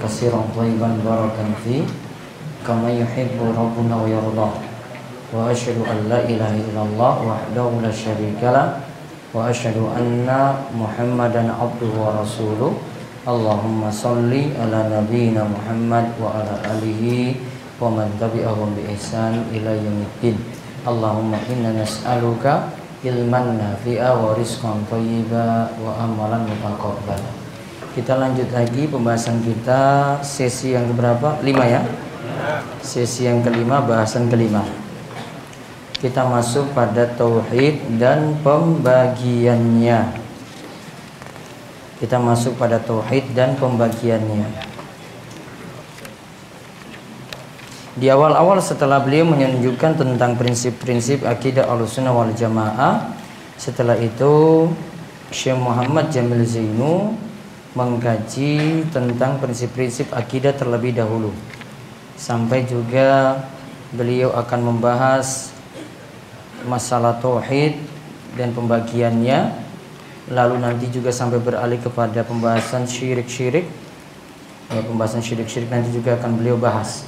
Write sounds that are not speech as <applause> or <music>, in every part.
kasiran tayyiban barakan fi. Kama yuhibbu rabbuna wa yardah Wa ashadu an la ilaha illallah wahdahu la syarika lah. Wa ashadu anna muhammadan abduhu wa rasuluh. Allahumma salli ala nabiyina Muhammad wa ala alihi wa man tabi'ahum bi ihsan ila yaumiddin. Allahumma inna nas'aluka ilman nafi'a wa rizqan thayyiba wa amalan mutaqabbala. Kita lanjut lagi pembahasan kita sesi yang berapa? Lima ya? Sesi yang kelima, bahasan kelima. Kita masuk pada tauhid dan pembagiannya. Kita masuk pada tauhid dan pembagiannya. Di awal-awal setelah beliau menunjukkan tentang prinsip-prinsip akidah Ahlussunnah wal Jamaah, setelah itu Syekh Muhammad Jamil Zainu mengkaji tentang prinsip-prinsip akidah terlebih dahulu. Sampai juga beliau akan membahas masalah tauhid dan pembagiannya, lalu nanti juga sampai beralih kepada pembahasan syirik-syirik. Ya, pembahasan syirik-syirik nanti juga akan beliau bahas.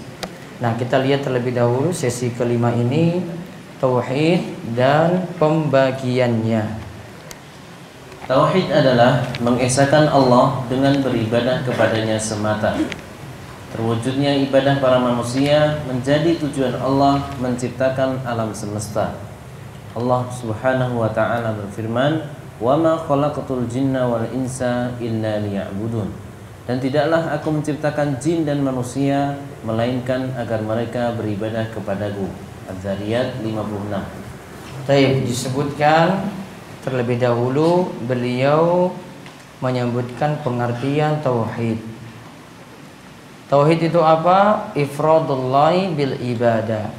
Nah, kita lihat terlebih dahulu sesi kelima ini tauhid dan pembagiannya. Tauhid adalah mengesahkan Allah dengan beribadah kepadanya semata. Terwujudnya ibadah para manusia menjadi tujuan Allah menciptakan alam semesta. Allah Subhanahu wa taala berfirman, "Wa ma khalaqatul jinna wal insa illa liya'budun." Dan tidaklah aku menciptakan jin dan manusia melainkan agar mereka beribadah kepadaku. Az-Zariyat 56. Taib disebutkan terlebih dahulu beliau menyebutkan pengertian tauhid. Tauhid itu apa? Ifradullahi bil ibadah.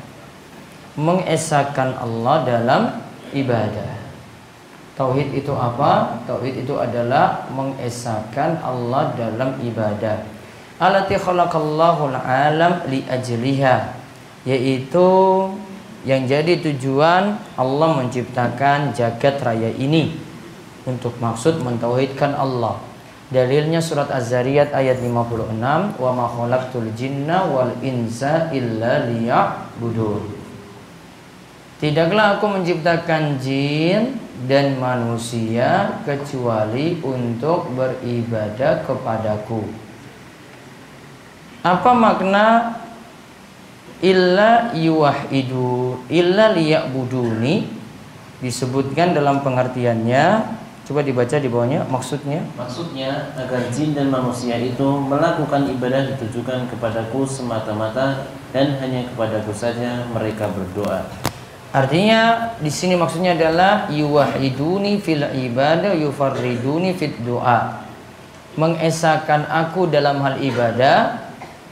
Mengesahkan Allah dalam ibadah. Tauhid itu apa? Tauhid itu adalah mengesahkan Allah dalam ibadah. Alati khalaqallahu alam li ajliha yaitu yang jadi tujuan Allah menciptakan jagat raya ini untuk maksud mentauhidkan Allah. Dalilnya surat Az-Zariyat ayat 56, "Wa ma khalaqtul jinna wal insa illa liya'budun." Tidaklah aku menciptakan jin dan manusia kecuali untuk beribadah kepadaku. Apa makna? Illa yuwahidu illa liya'buduni disebutkan dalam pengertiannya. Coba dibaca di bawahnya maksudnya. Maksudnya agar jin dan manusia itu melakukan ibadah ditujukan kepadaku semata-mata dan hanya kepadaku saja mereka berdoa Artinya di sini maksudnya adalah yuwahiduni fil ibadah yufarriduni fit doa. Mengesahkan aku dalam hal ibadah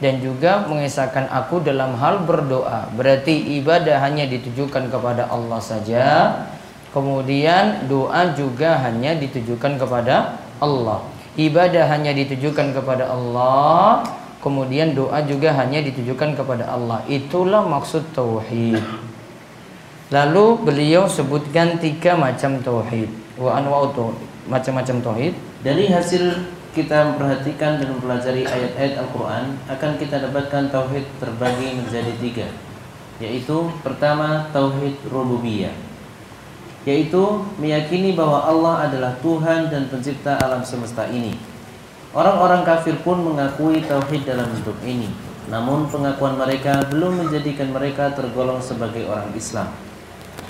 dan juga mengesahkan aku dalam hal berdoa. Berarti ibadah hanya ditujukan kepada Allah saja. Kemudian doa juga hanya ditujukan kepada Allah. Ibadah hanya ditujukan kepada Allah. Kemudian doa juga hanya ditujukan kepada Allah. Itulah maksud tauhid. Lalu beliau sebutkan tiga macam tauhid. Wa anwa'u. Macam-macam tauhid. Dari hasil kita memperhatikan dan mempelajari ayat-ayat Al-Quran akan kita dapatkan tauhid terbagi menjadi tiga yaitu pertama tauhid rububiyah yaitu meyakini bahwa Allah adalah Tuhan dan pencipta alam semesta ini orang-orang kafir pun mengakui tauhid dalam bentuk ini namun pengakuan mereka belum menjadikan mereka tergolong sebagai orang Islam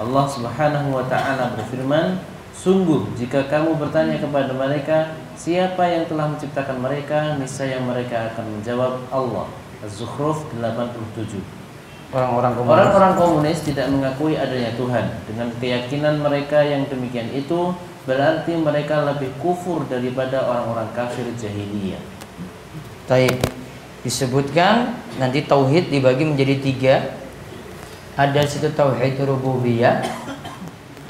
Allah Subhanahu wa taala berfirman, "Sungguh jika kamu bertanya kepada mereka, siapa yang telah menciptakan mereka, niscaya mereka akan menjawab Allah." Az-Zukhruf 87. Orang-orang komunis. Orang-orang komunis tidak mengakui adanya Tuhan. Dengan keyakinan mereka yang demikian itu, berarti mereka lebih kufur daripada orang-orang kafir jahiliyah. Taib. Disebutkan nanti tauhid dibagi menjadi tiga. Ada di situ tauhid rububiyah,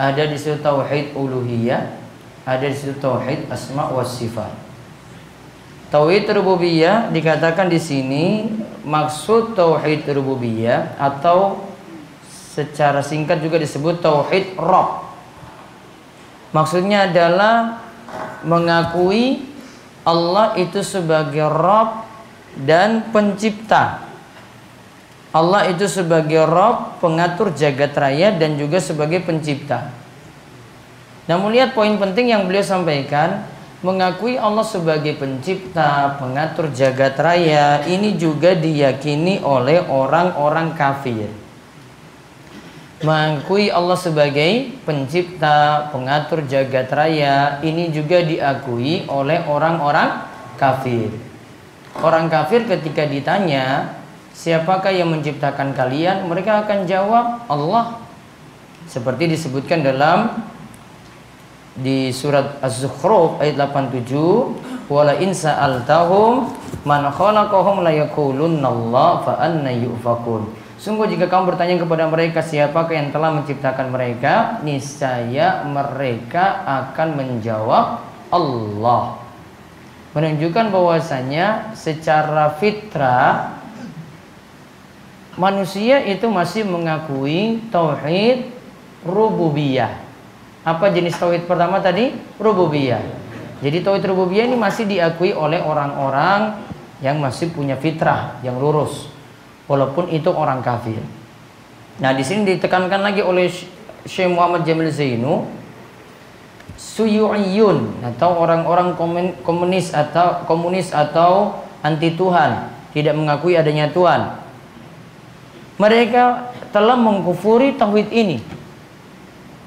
ada di situ tauhid uluhiyah, ada di situ tauhid asma wa sifat. Tauhid rububiyah dikatakan di sini maksud tauhid rububiyah atau secara singkat juga disebut tauhid Rabb. Maksudnya adalah mengakui Allah itu sebagai Rabb dan pencipta. Allah itu sebagai Rob, pengatur jagat raya dan juga sebagai pencipta. Namun lihat poin penting yang beliau sampaikan, mengakui Allah sebagai pencipta, pengatur jagat raya, ini juga diyakini oleh orang-orang kafir. Mengakui Allah sebagai pencipta, pengatur jagat raya, ini juga diakui oleh orang-orang kafir. Orang kafir ketika ditanya, Siapakah yang menciptakan kalian? Mereka akan jawab Allah. Seperti disebutkan dalam di surat Az-Zukhruf ayat 87, "Wala in sa'altahum man khalaqahum la Allah fa anna yufakun." Sungguh jika kamu bertanya kepada mereka siapakah yang telah menciptakan mereka, niscaya mereka akan menjawab Allah. Menunjukkan bahwasanya secara fitrah manusia itu masih mengakui tauhid rububiyah. Apa jenis tauhid pertama tadi? Rububiyah. Jadi tauhid rububiyah ini masih diakui oleh orang-orang yang masih punya fitrah yang lurus, walaupun itu orang kafir. Nah, di sini ditekankan lagi oleh Syekh Muhammad Jamil Zainu suyu'iyun atau orang-orang komunis atau komunis atau anti Tuhan, tidak mengakui adanya Tuhan mereka telah mengkufuri tauhid ini.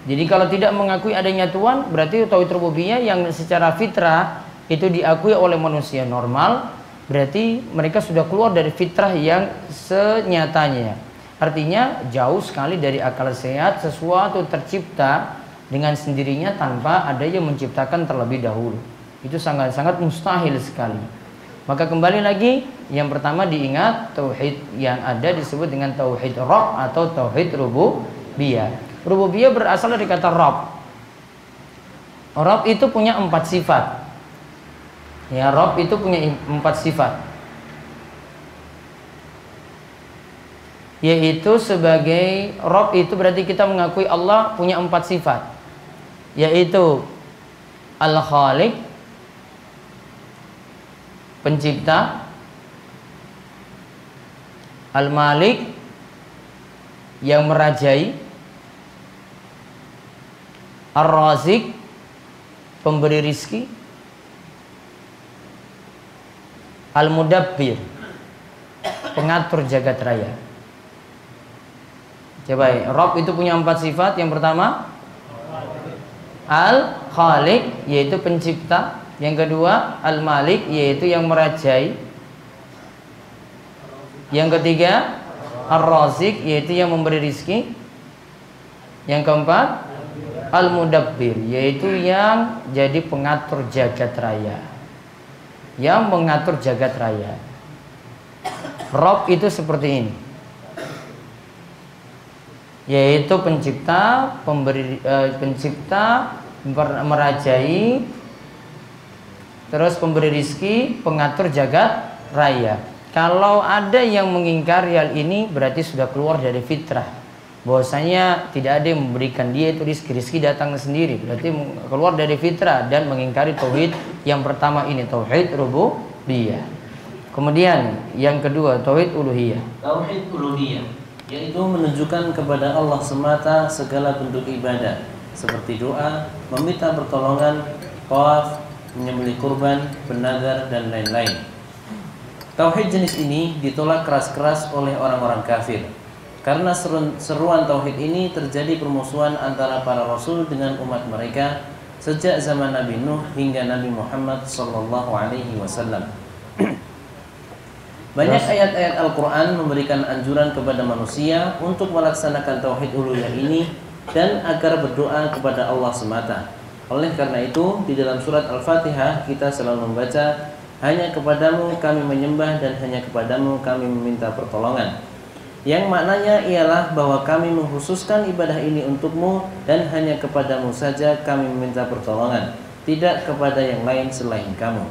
Jadi kalau tidak mengakui adanya Tuhan, berarti tauhid rububiyah yang secara fitrah itu diakui oleh manusia normal, berarti mereka sudah keluar dari fitrah yang senyatanya. Artinya jauh sekali dari akal sehat sesuatu tercipta dengan sendirinya tanpa ada yang menciptakan terlebih dahulu. Itu sangat-sangat mustahil sekali. Maka kembali lagi yang pertama diingat tauhid yang ada disebut dengan tauhid Rabb atau tauhid rububiyah. Rububiyah berasal dari kata Rabb. Rabb itu punya empat sifat. Ya, Rabb itu punya empat sifat. Yaitu sebagai Rabb itu berarti kita mengakui Allah punya empat sifat. Yaitu Al-Khaliq, pencipta Al-Malik yang merajai Ar-Razik pemberi rizki Al-Mudabbir pengatur jagat raya Coba ya, Rob itu punya empat sifat. Yang pertama, Al-Khaliq yaitu pencipta. Yang kedua, Al-Malik yaitu yang merajai. Yang ketiga, Ar-Razik yaitu yang memberi rizki. Yang keempat, Al-Mudabbir yaitu yang jadi pengatur jagat raya. Yang mengatur jagat raya. Rob itu seperti ini. Yaitu pencipta, pemberi eh, pencipta, merajai, terus pemberi rizki, pengatur jagat raya. Kalau ada yang mengingkari hal ini berarti sudah keluar dari fitrah. Bahwasanya tidak ada yang memberikan dia itu rizki, rizki datang sendiri. Berarti keluar dari fitrah dan mengingkari tauhid yang pertama ini tauhid rububiyah. Kemudian yang kedua tauhid uluhiyah. Tauhid uluhiyah yaitu menunjukkan kepada Allah semata segala bentuk ibadah seperti doa, meminta pertolongan, tawaf, menyembelih kurban, bernazar dan lain-lain. Tauhid jenis ini ditolak keras-keras oleh orang-orang kafir. Karena seruan tauhid ini terjadi permusuhan antara para rasul dengan umat mereka sejak zaman Nabi Nuh hingga Nabi Muhammad sallallahu alaihi wasallam. <clears throat> Banyak ayat-ayat Al-Quran memberikan anjuran kepada manusia untuk melaksanakan tauhid uluhiyah ini dan agar berdoa kepada Allah semata. Oleh karena itu, di dalam surat Al-Fatihah kita selalu membaca hanya kepadamu kami menyembah dan hanya kepadamu kami meminta pertolongan. Yang maknanya ialah bahwa kami menghususkan ibadah ini untukmu dan hanya kepadamu saja kami meminta pertolongan, tidak kepada yang lain selain kamu.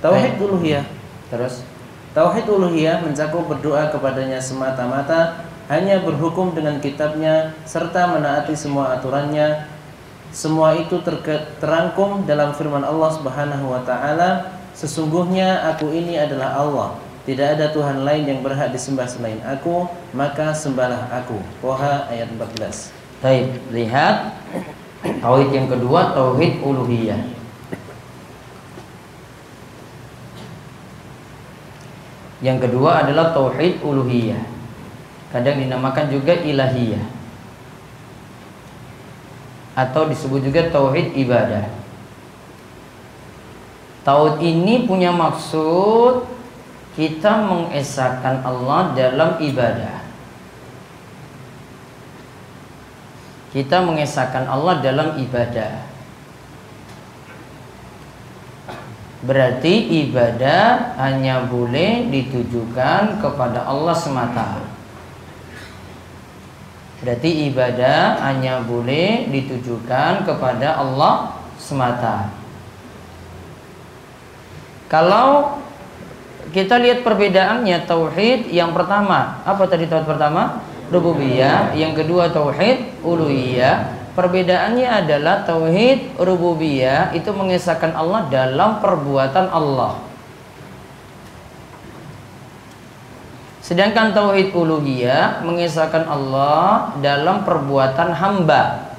Tauhid uluhiyah. Terus Tauhid uluhiyah mencakup berdoa kepadanya semata-mata, hanya berhukum dengan kitabnya serta menaati semua aturannya. Semua itu terangkum dalam firman Allah Subhanahu wa taala, sesungguhnya aku ini adalah Allah tidak ada Tuhan lain yang berhak disembah selain aku, maka sembahlah aku. Toha ayat 14. Baik, lihat tauhid yang kedua tauhid uluhiyah. Yang kedua adalah tauhid uluhiyah. Kadang dinamakan juga ilahiyah. Atau disebut juga tauhid ibadah. Tauhid ini punya maksud kita mengesahkan Allah dalam ibadah. Kita mengesahkan Allah dalam ibadah. Berarti ibadah hanya boleh ditujukan kepada Allah semata. Berarti ibadah hanya boleh ditujukan kepada Allah semata. Kalau kita lihat perbedaannya tauhid yang pertama. Apa tadi tauhid pertama? Rububiyah. Yang kedua tauhid uluhiyah. Perbedaannya adalah tauhid rububiyah itu mengesahkan Allah dalam perbuatan Allah. Sedangkan tauhid uluhiyah mengesahkan Allah dalam perbuatan hamba.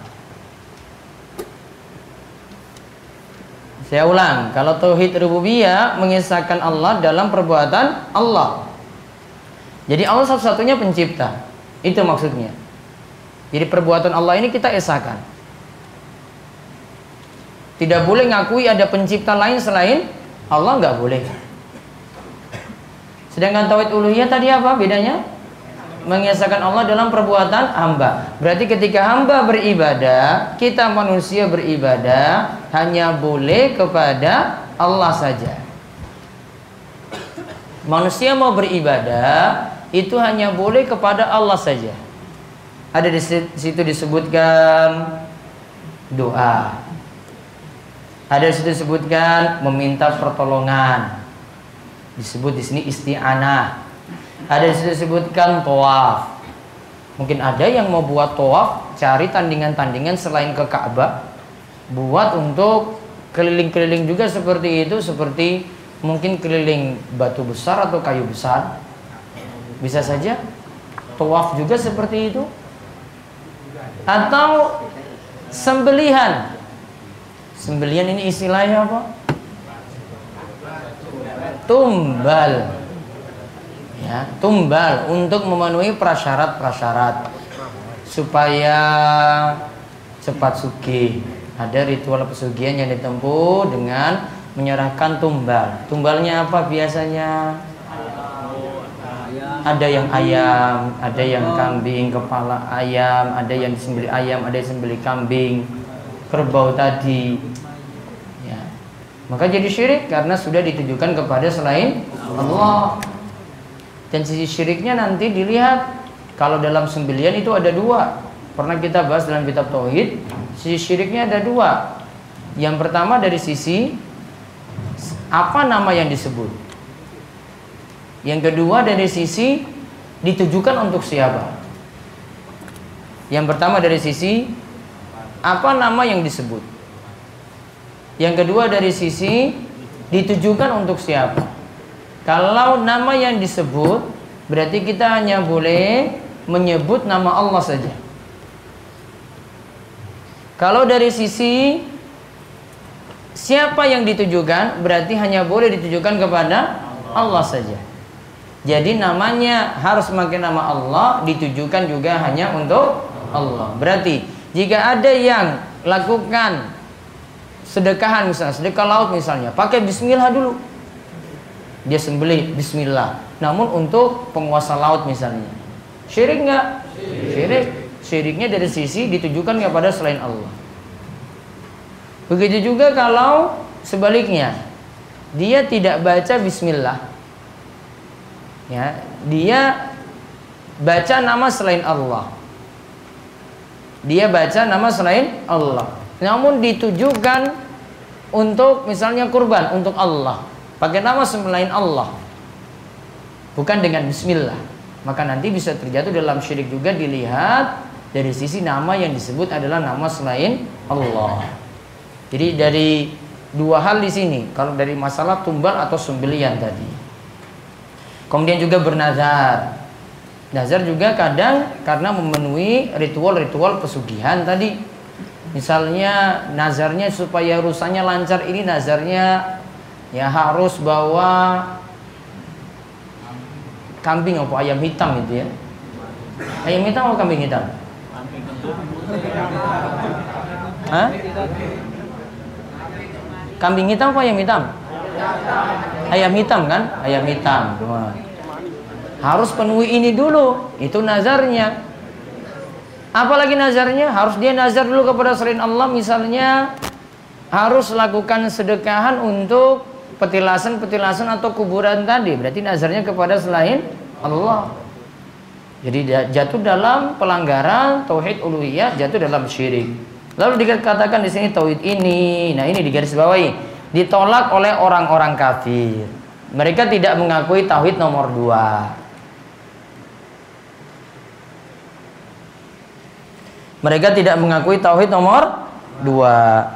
Saya ulang, kalau tauhid rububiyah mengisahkan Allah dalam perbuatan Allah. Jadi Allah satu-satunya pencipta. Itu maksudnya. Jadi perbuatan Allah ini kita esahkan. Tidak boleh ngakui ada pencipta lain selain Allah nggak boleh. Sedangkan tauhid uluhiyah tadi apa bedanya? mengesahkan Allah dalam perbuatan hamba. Berarti ketika hamba beribadah, kita manusia beribadah hanya boleh kepada Allah saja. Manusia mau beribadah itu hanya boleh kepada Allah saja. Ada di situ disebutkan doa. Ada di situ disebutkan meminta pertolongan. Disebut di sini isti'anah ada disebutkan tawaf. Mungkin ada yang mau buat tawaf, cari tandingan-tandingan selain ke Ka'bah. Buat untuk keliling-keliling juga seperti itu, seperti mungkin keliling batu besar atau kayu besar. Bisa saja tawaf juga seperti itu. Atau sembelihan. Sembelihan ini istilahnya apa? Tumbal. Ya tumbal untuk memenuhi prasyarat-prasyarat supaya cepat suki ada ritual pesugihan yang ditempuh dengan menyerahkan tumbal. Tumbalnya apa biasanya? Ada yang ayam, ada yang kambing, kepala ayam, ada yang disembeli ayam, ada yang disembeli kambing, kerbau tadi. Maka jadi syirik karena sudah ditujukan kepada selain Allah. Dan sisi syiriknya nanti dilihat kalau dalam sembilan itu ada dua. Pernah kita bahas dalam kitab tauhid, sisi syiriknya ada dua. Yang pertama dari sisi apa nama yang disebut. Yang kedua dari sisi ditujukan untuk siapa. Yang pertama dari sisi apa nama yang disebut. Yang kedua dari sisi ditujukan untuk siapa. Kalau nama yang disebut berarti kita hanya boleh menyebut nama Allah saja. Kalau dari sisi siapa yang ditujukan berarti hanya boleh ditujukan kepada Allah saja. Jadi namanya harus memakai nama Allah ditujukan juga hanya untuk Allah. Berarti jika ada yang lakukan sedekahan misalnya, sedekah laut misalnya, pakai bismillah dulu. Dia sembelih bismillah. Namun untuk penguasa laut misalnya. Syirik nggak? Syirik. Syiriknya dari sisi ditujukan kepada selain Allah. Begitu juga kalau sebaliknya. Dia tidak baca bismillah. Ya, dia baca nama selain Allah. Dia baca nama selain Allah. Namun ditujukan untuk misalnya kurban untuk Allah. Pakai nama selain Allah. Bukan dengan bismillah. Maka nanti bisa terjatuh dalam syirik juga dilihat dari sisi nama yang disebut adalah nama selain Allah. Jadi dari dua hal di sini. Kalau dari masalah tumbal atau sembelian tadi. Kemudian juga bernazar. Nazar juga kadang karena memenuhi ritual-ritual pesugihan tadi. Misalnya nazarnya supaya rusaknya lancar ini nazarnya ya harus bawa kambing atau ayam hitam itu ya. Ayam hitam atau kambing hitam? Hah? Kambing hitam apa ayam hitam? Ayam hitam kan? Ayam hitam. Wah. Harus penuhi ini dulu. Itu nazarnya. Apalagi nazarnya? Harus dia nazar dulu kepada selain Allah. Misalnya harus lakukan sedekahan untuk petilasan-petilasan atau kuburan tadi. Berarti nazarnya kepada selain Allah. Jadi jatuh dalam pelanggaran tauhid uluhiyah, jatuh dalam syirik. Lalu dikatakan di sini tauhid ini, nah ini di garis bawahi, ditolak oleh orang-orang kafir. Mereka tidak mengakui tauhid nomor dua. Mereka tidak mengakui tauhid nomor dua.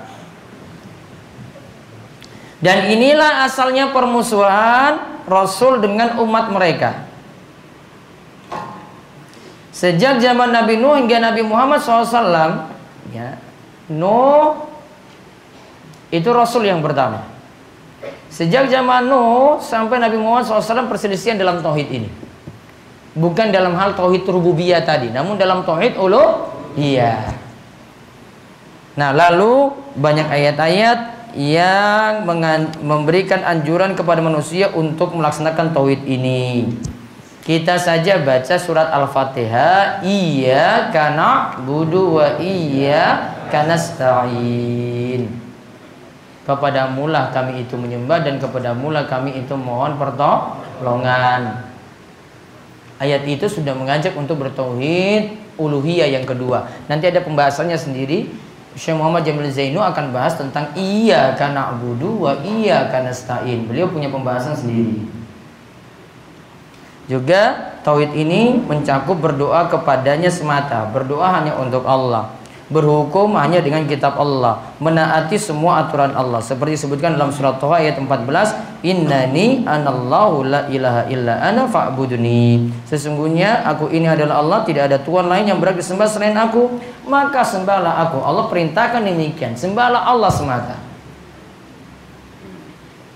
Dan inilah asalnya permusuhan Rasul dengan umat mereka. Sejak zaman Nabi Nuh hingga Nabi Muhammad SAW, ya, Nuh itu Rasul yang pertama. Sejak zaman Nuh sampai Nabi Muhammad SAW perselisihan dalam tauhid ini. Bukan dalam hal tauhid rububiyah tadi, namun dalam tauhid uluhiyah. Nah, lalu banyak ayat-ayat yang memberikan anjuran kepada manusia untuk melaksanakan tauhid ini. Kita saja baca surat Al-Fatihah, iya karena budu wa iya karena stain. Kepada mula kami itu menyembah dan kepada mula kami itu mohon pertolongan. Ayat itu sudah mengajak untuk bertauhid uluhiyah yang kedua. Nanti ada pembahasannya sendiri. Syekh Muhammad Jamil Zainu akan bahas tentang iya karena budu wa iya karena stain. Beliau punya pembahasan sendiri. Juga tauhid ini mencakup berdoa kepadanya semata, berdoa hanya untuk Allah, berhukum hanya dengan kitab Allah, menaati semua aturan Allah. Seperti disebutkan dalam surat Toha ayat 14, Innani anallahu la ilaha illa ana fa'buduni. Sesungguhnya aku ini adalah Allah, tidak ada Tuhan lain yang berhak disembah selain aku, maka sembahlah aku. Allah perintahkan demikian, sembahlah Allah semata.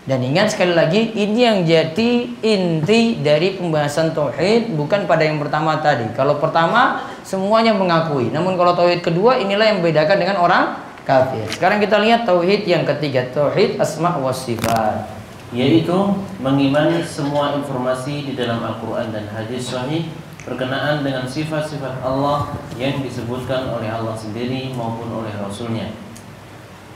Dan ingat sekali lagi ini yang jadi inti dari pembahasan tauhid bukan pada yang pertama tadi. Kalau pertama semuanya mengakui, namun kalau tauhid kedua inilah yang membedakan dengan orang kafir. Sekarang kita lihat tauhid yang ketiga, tauhid asma wa sifat, yaitu mengimani semua informasi di dalam Al-Qur'an dan hadis sahih berkenaan dengan sifat-sifat Allah yang disebutkan oleh Allah sendiri maupun oleh Rasulnya.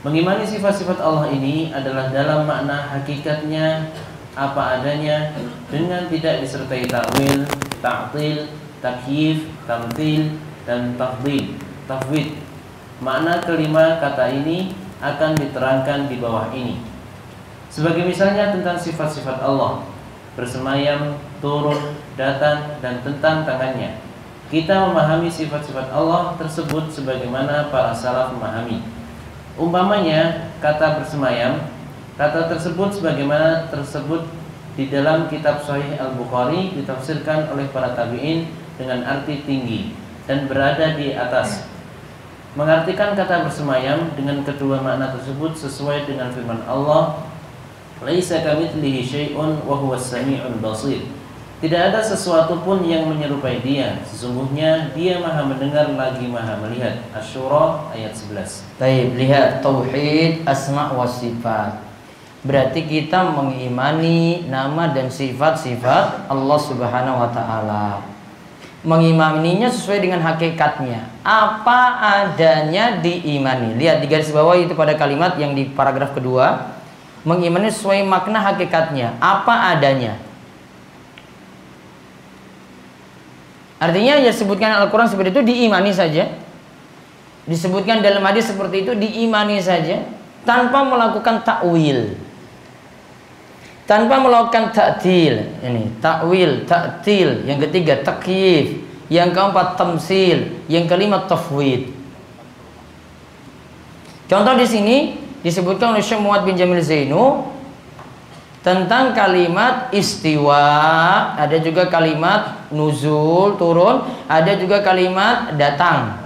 Mengimani sifat-sifat Allah ini adalah dalam makna hakikatnya apa adanya dengan tidak disertai takwil, ta'til, takyif, tamtil dan tafdil, tafwid. Makna kelima kata ini akan diterangkan di bawah ini. Sebagai misalnya tentang sifat-sifat Allah, bersemayam, turun, datang dan tentang tangannya. Kita memahami sifat-sifat Allah tersebut sebagaimana para salaf memahami. Umpamanya kata bersemayam, kata tersebut sebagaimana tersebut di dalam kitab Sahih Al-Bukhari ditafsirkan oleh para tabi'in dengan arti tinggi dan berada di atas. Mengartikan kata bersemayam dengan kedua makna tersebut sesuai dengan firman Allah, "Laisa kamitslihi syai'un wa huwas samiul basir." Tidak ada sesuatu pun yang menyerupai dia. Sesungguhnya dia maha mendengar lagi maha melihat. Asyura ayat 11. Baik, lihat tauhid asma wa sifat. Berarti kita mengimani nama dan sifat-sifat Allah Subhanahu wa taala. Mengimaninya sesuai dengan hakikatnya. Apa adanya diimani. Lihat di garis bawah itu pada kalimat yang di paragraf kedua. Mengimani sesuai makna hakikatnya, apa adanya. Artinya ya sebutkan Al-Quran seperti itu diimani saja. Disebutkan dalam hadis seperti itu diimani saja tanpa melakukan takwil. Tanpa melakukan taktil. Ini takwil, taktil. Yang ketiga takyif. Yang keempat tamsil. Yang kelima tafwid. Contoh di sini disebutkan oleh Syekh Muhammad bin Jamil Zainu tentang kalimat istiwa, ada juga kalimat nuzul turun, ada juga kalimat datang.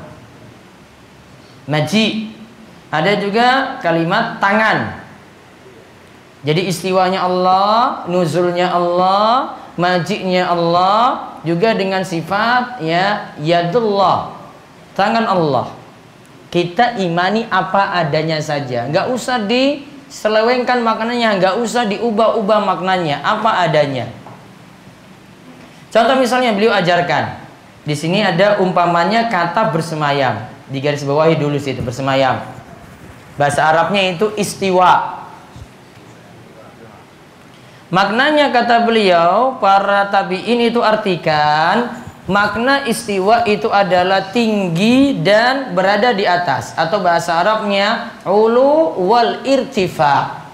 Maji. Ada juga kalimat tangan. Jadi istiwanya Allah, nuzulnya Allah, majiknya Allah juga dengan sifat ya yadullah. Tangan Allah. Kita imani apa adanya saja, nggak usah di selewengkan maknanya, nggak usah diubah-ubah maknanya, apa adanya. Contoh misalnya beliau ajarkan, di sini ada umpamanya kata bersemayam, di garis bawahi dulu situ bersemayam. Bahasa Arabnya itu istiwa. Maknanya kata beliau, para tabiin itu artikan Makna istiwa itu adalah tinggi dan berada di atas atau bahasa Arabnya ulu wal irtifa.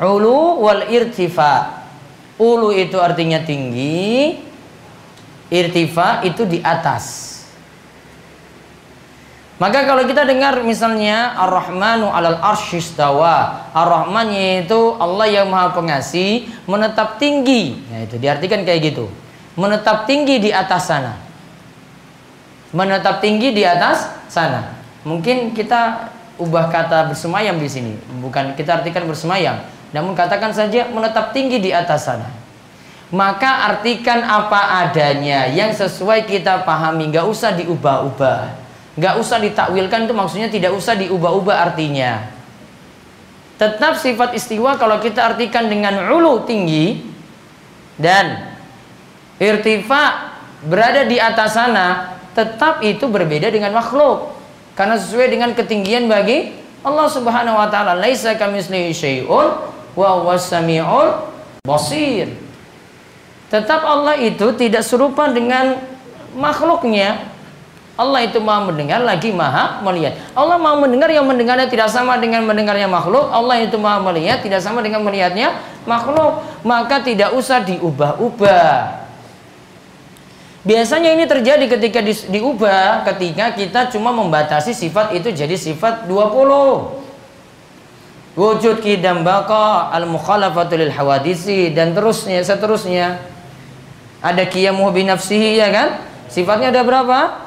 Ulu wal irtifa. Ulu itu artinya tinggi, irtifa itu di atas. Maka kalau kita dengar misalnya Ar-Rahmanu alal arsyistawa Ar-Rahman yaitu Allah yang maha pengasih Menetap tinggi Nah itu diartikan kayak gitu menetap tinggi di atas sana. Menetap tinggi di atas sana. Mungkin kita ubah kata bersemayam di sini, bukan kita artikan bersemayam, namun katakan saja menetap tinggi di atas sana. Maka artikan apa adanya yang sesuai kita pahami, nggak usah diubah-ubah, nggak usah ditakwilkan itu maksudnya tidak usah diubah-ubah artinya. Tetap sifat istiwa kalau kita artikan dengan ulu tinggi dan irtifa berada di atas sana tetap itu berbeda dengan makhluk. Karena sesuai dengan ketinggian bagi Allah Subhanahu wa taala. Laisa kamitslihi syai'un wa wasami'ul basir. Tetap Allah itu tidak serupa dengan makhluknya. Allah itu maha mendengar lagi maha melihat. Allah maha mendengar yang mendengarnya tidak sama dengan mendengarnya makhluk. Allah itu maha melihat tidak sama dengan melihatnya makhluk. Maka tidak usah diubah-ubah Biasanya ini terjadi ketika di, diubah ketika kita cuma membatasi sifat itu jadi sifat 20. Wujud kidam baqa al mukhalafatul hawadisi dan terusnya seterusnya. Ada qiyamuh binafsihi ya kan? Sifatnya ada berapa?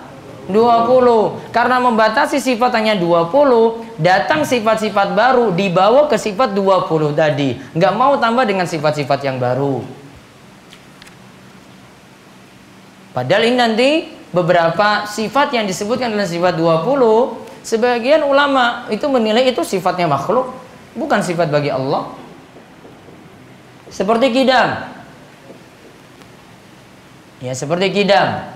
20. Karena membatasi sifat hanya 20, datang sifat-sifat baru dibawa ke sifat 20 tadi. Nggak mau tambah dengan sifat-sifat yang baru. Padahal ini nanti beberapa sifat yang disebutkan dalam sifat 20 sebagian ulama itu menilai itu sifatnya makhluk bukan sifat bagi Allah. Seperti kidam. Ya seperti kidam.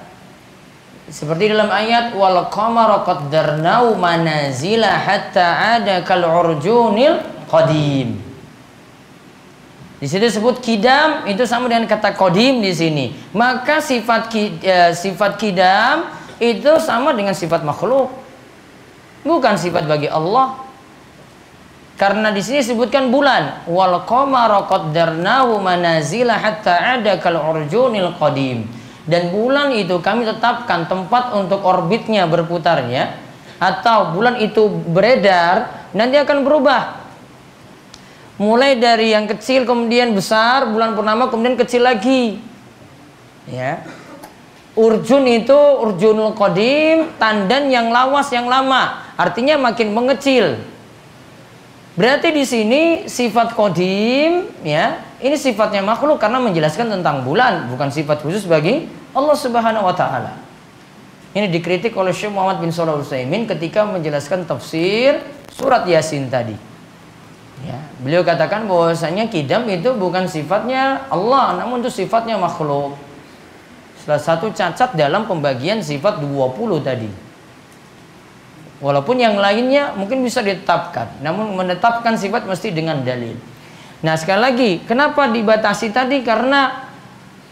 Seperti dalam ayat wal qamara qaddarnahu manazila hatta ada kal urjunil qadim di situ disebut kidam itu sama dengan kata kodim di sini. Maka sifat eh, sifat kidam itu sama dengan sifat makhluk. Bukan sifat bagi Allah. Karena di sini disebutkan bulan wal qamara qaddarnahu manazila hatta ada kal urjunil qadim. Dan bulan itu kami tetapkan tempat untuk orbitnya berputarnya atau bulan itu beredar nanti akan berubah mulai dari yang kecil kemudian besar bulan purnama kemudian kecil lagi. Ya. Urjun itu urjunul kodim tandan yang lawas yang lama. Artinya makin mengecil. Berarti di sini sifat kodim ya ini sifatnya makhluk karena menjelaskan tentang bulan bukan sifat khusus bagi Allah Subhanahu Wa Taala. Ini dikritik oleh Syekh Muhammad bin Shalih Utsaimin ketika menjelaskan tafsir surat Yasin tadi Ya, beliau katakan bahwasanya kidam itu bukan sifatnya Allah, namun itu sifatnya makhluk. Salah satu cacat dalam pembagian sifat 20 tadi. Walaupun yang lainnya mungkin bisa ditetapkan, namun menetapkan sifat mesti dengan dalil. Nah, sekali lagi, kenapa dibatasi tadi? Karena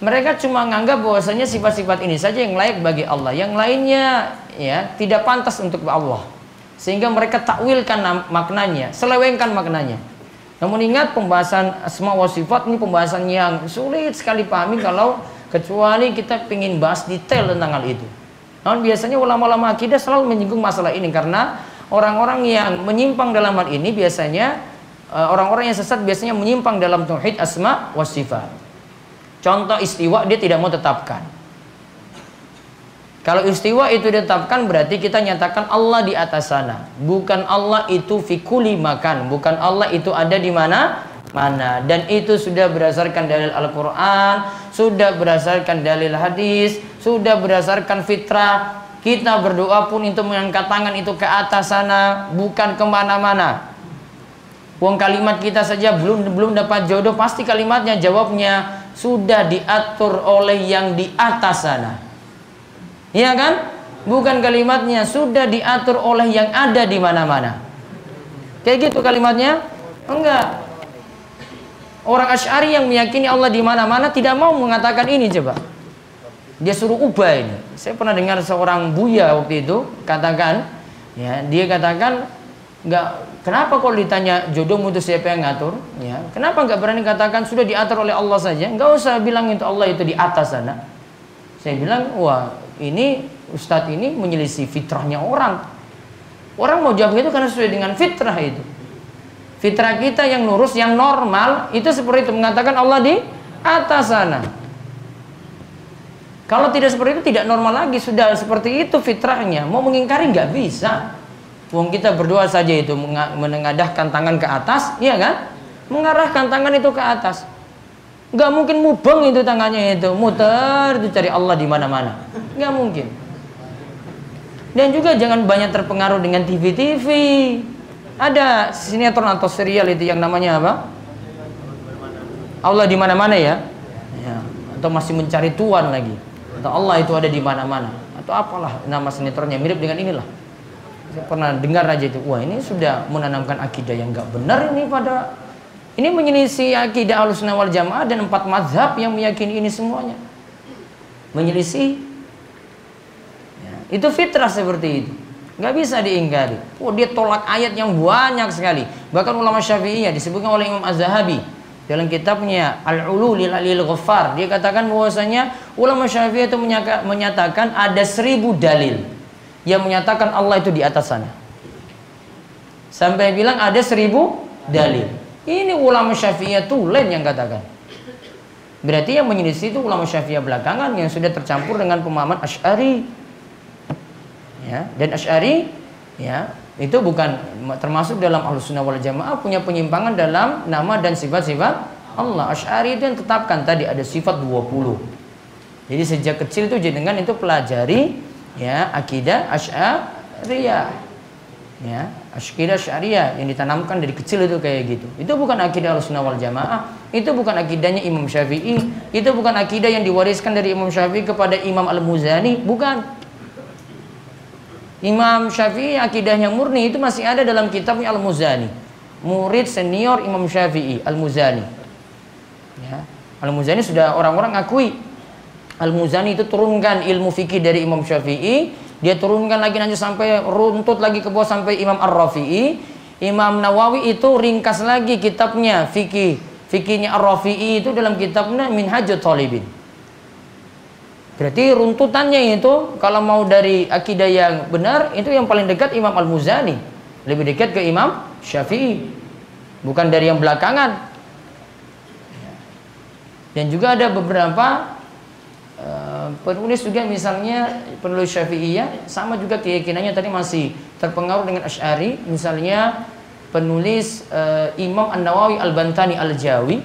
mereka cuma menganggap bahwasanya sifat-sifat ini saja yang layak bagi Allah. Yang lainnya ya tidak pantas untuk Allah. Sehingga mereka takwilkan maknanya, selewengkan maknanya. Namun ingat pembahasan asma wa sifat ini pembahasan yang sulit sekali pahami kalau kecuali kita ingin bahas detail tentang hal itu. Namun biasanya ulama-ulama akidah selalu menyinggung masalah ini karena orang-orang yang menyimpang dalam hal ini biasanya eh, orang-orang yang sesat biasanya menyimpang dalam tauhid asma wa sifat. Contoh istiwa dia tidak mau tetapkan. Kalau istiwa itu ditetapkan berarti kita nyatakan Allah di atas sana. Bukan Allah itu fikuli makan. Bukan Allah itu ada di mana? mana dan itu sudah berdasarkan dalil Al-Quran sudah berdasarkan dalil hadis sudah berdasarkan fitrah kita berdoa pun untuk mengangkat tangan itu ke atas sana bukan ke mana-mana uang kalimat kita saja belum belum dapat jodoh pasti kalimatnya jawabnya sudah diatur oleh yang di atas sana iya kan bukan kalimatnya sudah diatur oleh yang ada di mana-mana kayak gitu kalimatnya enggak Orang Asy'ari yang meyakini Allah di mana-mana tidak mau mengatakan ini coba. Dia suruh ubah ini. Saya pernah dengar seorang buya waktu itu katakan, ya dia katakan nggak kenapa kalau ditanya jodoh itu siapa yang ngatur? Ya, kenapa nggak berani katakan sudah diatur oleh Allah saja? Nggak usah bilang itu Allah itu di atas sana. Saya bilang, wah ini Ustadz ini menyelisih fitrahnya orang. Orang mau jawab itu karena sesuai dengan fitrah itu. Fitrah kita yang lurus, yang normal itu seperti itu mengatakan Allah di atas sana. Kalau tidak seperti itu tidak normal lagi sudah seperti itu fitrahnya. Mau mengingkari nggak bisa. Wong kita berdoa saja itu menengadahkan tangan ke atas, iya kan? Mengarahkan tangan itu ke atas. Nggak mungkin mubeng itu tangannya itu, muter itu cari Allah di mana-mana. Nggak mungkin. Dan juga jangan banyak terpengaruh dengan TV-TV. Ada sinetron atau serial itu yang namanya apa? Allah di mana-mana ya? ya. Atau masih mencari tuan lagi? Atau Allah itu ada di mana-mana? Atau apalah nama sinetronnya mirip dengan inilah. Saya pernah dengar aja itu. Wah ini sudah menanamkan akidah yang nggak benar ini pada ini menyelisih akidah alusna wal jamaah dan empat mazhab yang meyakini ini semuanya. Menyelisih. Ya. Itu fitrah seperti itu nggak bisa diingkari. Oh dia tolak ayat yang banyak sekali. Bahkan ulama Syafi'iyah disebutkan oleh Imam Az-Zahabi dalam kitabnya Al-Ulu lil Ghaffar dia katakan bahwasanya ulama Syafi'iyah itu menyatakan ada seribu dalil yang menyatakan Allah itu di atas sana. Sampai bilang ada seribu dalil. Ini ulama Syafi'iyah tulen yang katakan. Berarti yang menyelisih itu ulama Syafi'iyah belakangan yang sudah tercampur dengan pemahaman Asy'ari ya dan Asy'ari ya itu bukan termasuk dalam Ahlussunnah wal Jamaah punya penyimpangan dalam nama dan sifat-sifat Allah. Asy'ari itu yang tetapkan tadi ada sifat 20. Jadi sejak kecil itu jenengan itu pelajari ya akidah Asy'ariyah. Ya, akidah Syariah yang ditanamkan dari kecil itu kayak gitu. Itu bukan akidah Ahlussunnah wal Jamaah, itu bukan akidahnya Imam Syafi'i, itu bukan akidah yang diwariskan dari Imam Syafi'i kepada Imam Al-Muzani, bukan. Imam Syafi'i akidahnya murni itu masih ada dalam kitabnya Al-Muzani. Murid senior Imam Syafi'i Al-Muzani. Ya. Al-Muzani sudah orang-orang akui Al-Muzani itu turunkan ilmu fikih dari Imam Syafi'i, dia turunkan lagi nanti sampai runtut lagi ke bawah sampai Imam Ar-Rafi'i. Imam Nawawi itu ringkas lagi kitabnya fikih. Fikihnya Ar-Rafi'i itu dalam kitabnya Minhajul Talibin. Berarti runtutannya itu kalau mau dari akidah yang benar itu yang paling dekat Imam Al-Muzani. Lebih dekat ke Imam Syafi'i. Bukan dari yang belakangan. Dan juga ada beberapa penulis juga misalnya penulis Syafi'iyah sama juga keyakinannya tadi masih terpengaruh dengan Asy'ari, misalnya penulis uh, Imam An-Nawawi Al-Bantani Al-Jawi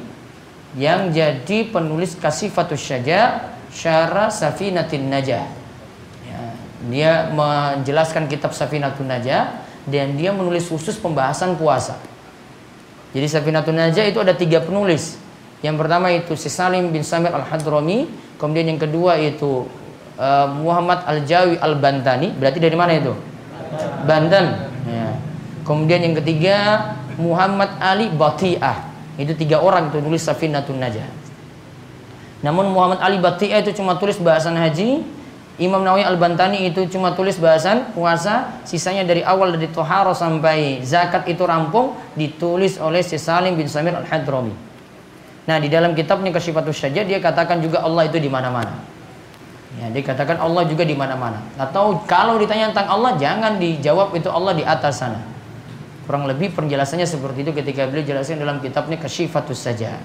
yang jadi penulis Kasifatus Syaja' Syara Safinatin Najah. Ya, dia menjelaskan kitab Safinatun Najah dan dia menulis khusus pembahasan puasa. Jadi Safinatun Najah itu ada tiga penulis. Yang pertama itu si Salim bin Samir Al-Hadrami, kemudian yang kedua itu uh, Muhammad Al-Jawi Al-Bantani. Berarti dari mana itu? Banten. Ya. Kemudian yang ketiga Muhammad Ali Batiah. Itu tiga orang itu nulis Safinatun Najah. Namun Muhammad Ali Batiah itu cuma tulis bahasan haji. Imam Nawawi Al-Bantani itu cuma tulis bahasan puasa. Sisanya dari awal dari Toharo sampai zakat itu rampung ditulis oleh si Salim bin Samir Al-Hadrami. Nah di dalam kitabnya Kasyifatus Syajah dia katakan juga Allah itu di mana-mana. Ya, dia katakan Allah juga di mana-mana. Atau kalau ditanya tentang Allah jangan dijawab itu Allah di atas sana. Kurang lebih penjelasannya seperti itu ketika beliau jelaskan dalam kitabnya Kasyifatus saja.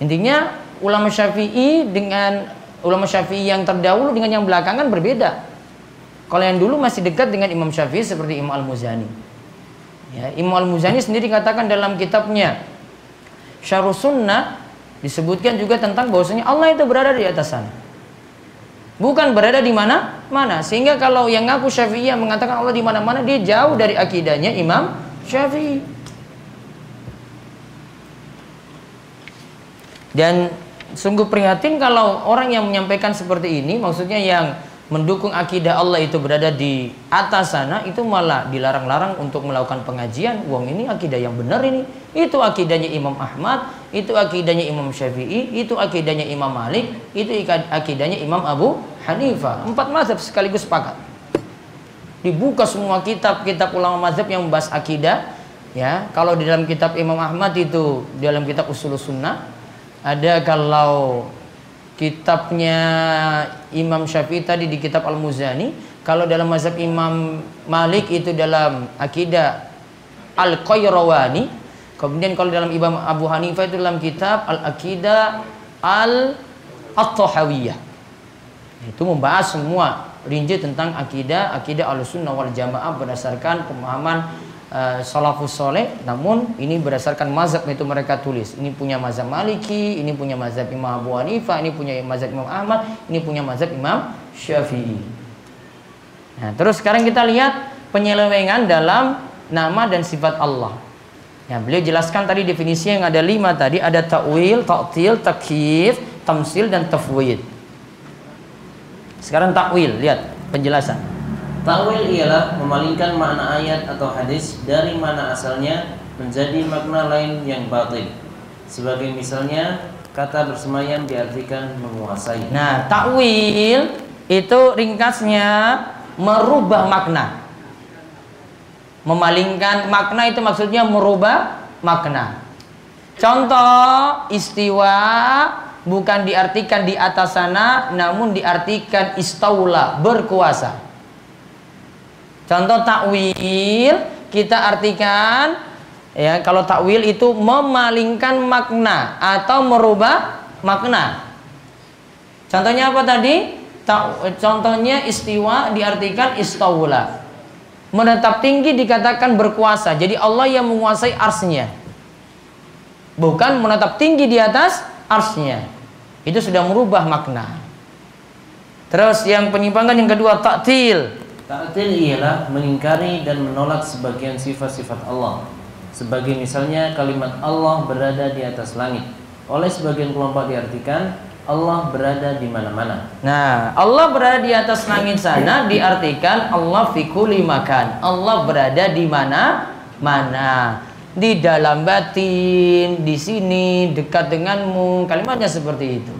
Intinya ulama Syafi'i dengan ulama Syafi'i yang terdahulu dengan yang belakangan berbeda. Kalau yang dulu masih dekat dengan Imam Syafi'i seperti Imam Al-Muzani. Ya, Imam Al-Muzani sendiri katakan dalam kitabnya Syarus Sunnah disebutkan juga tentang bahwasanya Allah itu berada di atas sana. Bukan berada di mana? Mana. Sehingga kalau yang ngaku Syafi'iyah mengatakan Allah di mana-mana, dia jauh dari akidahnya Imam Syafi'i. Dan sungguh prihatin kalau orang yang menyampaikan seperti ini, maksudnya yang mendukung akidah Allah itu berada di atas sana itu malah dilarang-larang untuk melakukan pengajian. Wong ini akidah yang benar ini. Itu akidahnya Imam Ahmad, itu akidahnya Imam Syafi'i, itu akidahnya Imam Malik, itu akidahnya Imam Abu Hanifah. Empat mazhab sekaligus sepakat. Dibuka semua kitab-kitab ulama mazhab yang membahas akidah. Ya, kalau di dalam kitab Imam Ahmad itu di dalam kitab Usul Sunnah ada kalau kitabnya Imam Syafi'i tadi di kitab Al-Muzani, kalau dalam mazhab Imam Malik itu dalam akidah Al-Qayrawani, kemudian kalau dalam Imam Abu Hanifah itu dalam kitab Al-Aqidah Al-At-Tahawiyah. Itu membahas semua rinci tentang akidah, akidah Ahlussunnah wal Jamaah berdasarkan pemahaman uh, salafus soleh namun ini berdasarkan mazhab itu mereka tulis. Ini punya mazhab maliki ini punya mazhab imam Abu Hanifah ini punya mazhab imam Ahmad ini punya mazhab imam Syafi'i. Nah terus sekarang kita lihat penyelewengan dalam nama dan sifat Allah. Ya beliau jelaskan tadi definisi yang ada lima tadi ada ta'wil, ta'til, takyif, tamsil dan tafwid. Sekarang takwil lihat penjelasan Tawil ialah memalingkan makna ayat atau hadis dari mana asalnya menjadi makna lain yang batil. Sebagai misalnya kata bersemayam diartikan menguasai. Nah, takwil itu ringkasnya merubah makna. Memalingkan makna itu maksudnya merubah makna. Contoh istiwa bukan diartikan di atas sana namun diartikan istaula berkuasa. Contoh takwil kita artikan ya kalau takwil itu memalingkan makna atau merubah makna. Contohnya apa tadi? Ta contohnya istiwa diartikan istawula. Menetap tinggi dikatakan berkuasa. Jadi Allah yang menguasai arsnya. Bukan menetap tinggi di atas arsnya. Itu sudah merubah makna. Terus yang penyimpangan yang kedua taktil Ta'til ialah mengingkari dan menolak sebagian sifat-sifat Allah. Sebagai misalnya kalimat Allah berada di atas langit. Oleh sebagian kelompok diartikan Allah berada di mana-mana. Nah, Allah berada di atas langit sana diartikan Allah fikuli makan. Allah berada di mana? Mana? Di dalam batin, di sini, dekat denganmu. Kalimatnya seperti itu.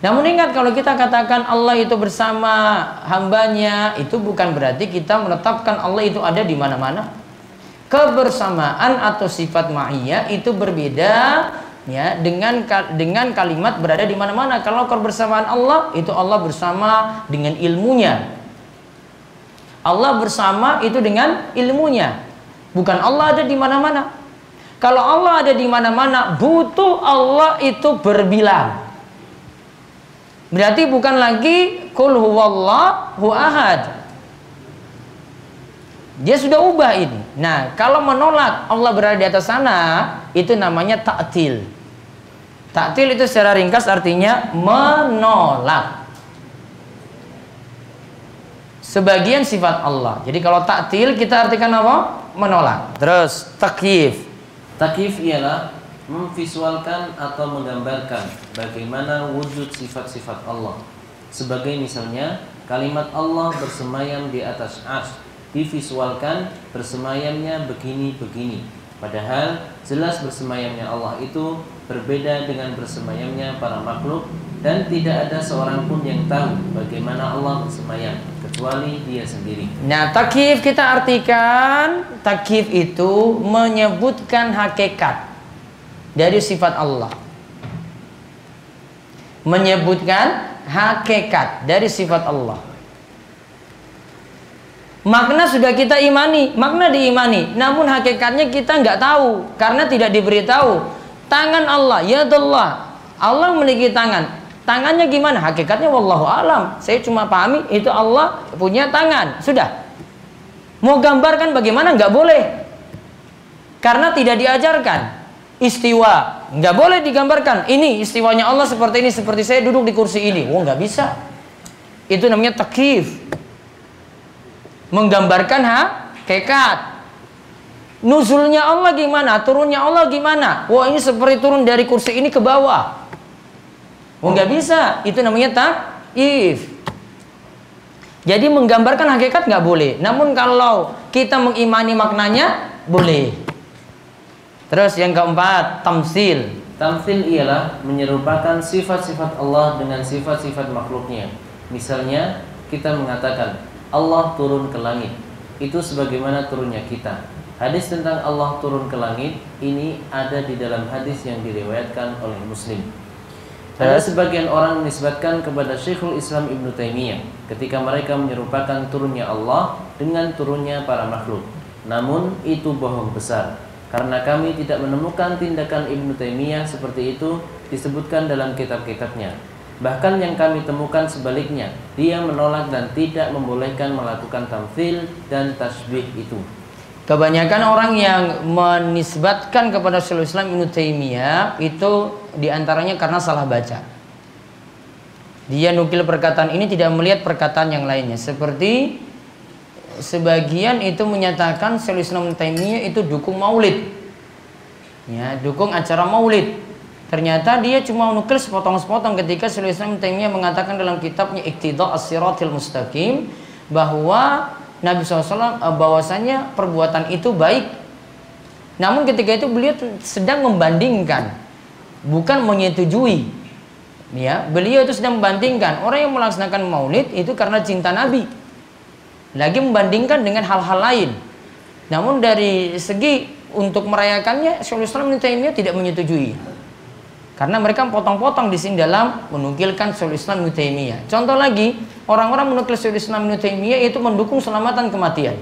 Namun ingat kalau kita katakan Allah itu bersama hambanya, itu bukan berarti kita menetapkan Allah itu ada di mana-mana. Kebersamaan atau sifat ma'iyah itu berbeda ya dengan dengan kalimat berada di mana-mana. Kalau kebersamaan Allah itu Allah bersama dengan ilmunya. Allah bersama itu dengan ilmunya. Bukan Allah ada di mana-mana. Kalau Allah ada di mana-mana, butuh Allah itu berbilang. Berarti bukan lagi kul huwallahu ahad. Dia sudah ubah ini. Nah, kalau menolak Allah berada di atas sana, itu namanya taktil. Taktil itu secara ringkas artinya menolak. Sebagian sifat Allah. Jadi kalau taktil kita artikan apa? Menolak. Terus takyif. Takyif ialah memvisualkan atau menggambarkan bagaimana wujud sifat-sifat Allah. Sebagai misalnya kalimat Allah bersemayam di atas ars divisualkan bersemayamnya begini-begini. Padahal jelas bersemayamnya Allah itu berbeda dengan bersemayamnya para makhluk dan tidak ada seorang pun yang tahu bagaimana Allah bersemayam kecuali dia sendiri. Nah, takif kita artikan takif itu menyebutkan hakikat dari sifat Allah. Menyebutkan hakikat dari sifat Allah. Makna sudah kita imani, makna diimani. Namun hakikatnya kita nggak tahu karena tidak diberitahu. Tangan Allah, ya Allah. Allah memiliki tangan. Tangannya gimana? Hakikatnya wallahu alam. Saya cuma pahami itu Allah punya tangan. Sudah. Mau gambarkan bagaimana? Nggak boleh. Karena tidak diajarkan. Istiwa nggak boleh digambarkan. Ini istiwanya Allah seperti ini, seperti saya duduk di kursi ini. Oh nggak bisa. Itu namanya takif menggambarkan hakikat. Nuzulnya Allah gimana? Turunnya Allah gimana? Wah ini seperti turun dari kursi ini ke bawah. Oh nggak bisa. Itu namanya if. Jadi menggambarkan hakikat nggak boleh. Namun kalau kita mengimani maknanya boleh. Terus yang keempat, tamsil. Tamsil ialah menyerupakan sifat-sifat Allah dengan sifat-sifat makhluknya. Misalnya, kita mengatakan Allah turun ke langit. Itu sebagaimana turunnya kita. Hadis tentang Allah turun ke langit ini ada di dalam hadis yang diriwayatkan oleh Muslim. Ada sebagian orang menisbatkan kepada Syekhul Islam Ibn Taimiyah ketika mereka menyerupakan turunnya Allah dengan turunnya para makhluk. Namun itu bohong besar karena kami tidak menemukan tindakan Ibn Taimiyah seperti itu disebutkan dalam kitab-kitabnya. Bahkan yang kami temukan sebaliknya, dia menolak dan tidak membolehkan melakukan tamfil dan tasbih itu. Kebanyakan orang yang menisbatkan kepada Syaikhul Islam Ibnu Taimiyah itu di antaranya karena salah baca. Dia nukil perkataan ini tidak melihat perkataan yang lainnya. Seperti sebagian itu menyatakan Syaikhul Islam Taimiyah itu dukung maulid. Ya, dukung acara maulid. Ternyata dia cuma nukil sepotong-sepotong ketika Syaikhul Islam Taimiyah mengatakan dalam kitabnya Iqtida As-Siratil Mustaqim bahwa Nabi SAW eh, bahwasanya perbuatan itu baik. Namun ketika itu beliau sedang membandingkan, bukan menyetujui. Ya, beliau itu sedang membandingkan orang yang melaksanakan maulid itu karena cinta Nabi. Lagi membandingkan dengan hal-hal lain. Namun dari segi untuk merayakannya Syaikhul Islam Taimiyah tidak menyetujui. Karena mereka potong-potong di sini dalam menukilkan Syaikhul Islam Taimiyah. Contoh lagi, orang-orang menukil Syaikhul Islam Taimiyah itu mendukung selamatan kematian.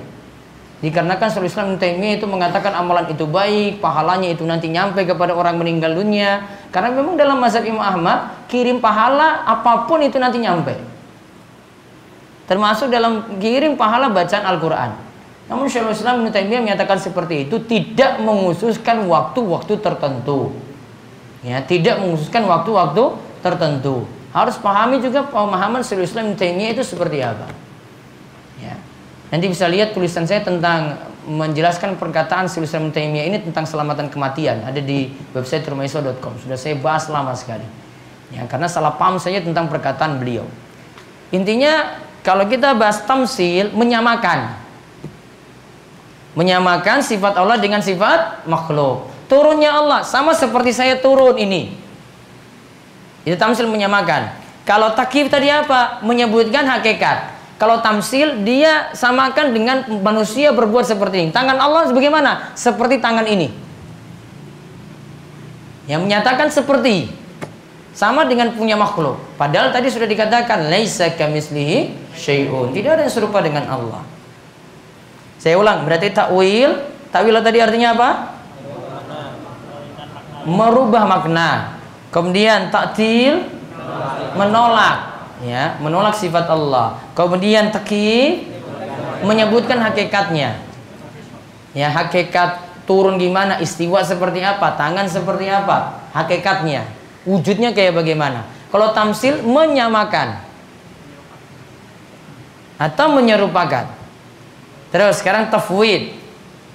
Dikarenakan Syaikhul Islam Taimiyah itu mengatakan amalan itu baik, pahalanya itu nanti nyampe kepada orang meninggal dunia. Karena memang dalam mazhab Imam Ahmad, kirim pahala apa pun itu nanti nyampe. Termasuk dalam kirim pahala bacaan Al-Qur'an. Namun Syaikhul Islam Ibnu Taimiyah menyatakan seperti itu tidak mengususkan waktu-waktu tertentu. Ya tidak mengkhususkan waktu-waktu tertentu. Harus pahami juga pemahaman Syaikhul Islam Taimiyah itu seperti apa. Ya. Nanti bisa lihat tulisan saya tentang menjelaskan perkataan Syaikhul Islam Taimiyah ini tentang selamatan kematian. Ada di website rumaiso.com sudah saya bahas lama sekali. Ya karena salah paham saya tentang perkataan beliau. Intinya kalau kita bahas tamsil menyamakan menyamakan sifat Allah dengan sifat makhluk Turunnya Allah sama seperti saya turun ini. Itu tamsil menyamakan. Kalau takif tadi apa? Menyebutkan hakikat. Kalau tamsil dia samakan dengan manusia berbuat seperti ini. Tangan Allah bagaimana? Seperti tangan ini. Yang menyatakan seperti sama dengan punya makhluk. Padahal tadi sudah dikatakan laisa kamislihi syai'un. Tidak ada yang serupa dengan Allah. Saya ulang, berarti takwil. Takwil tadi artinya apa? merubah makna. Kemudian taktil menolak ya, menolak sifat Allah. Kemudian taki menyebutkan hakikatnya. Ya, hakikat turun gimana, istiwa seperti apa, tangan seperti apa, hakikatnya, wujudnya kayak bagaimana. Kalau tamsil menyamakan atau menyerupakan. Terus sekarang tafwid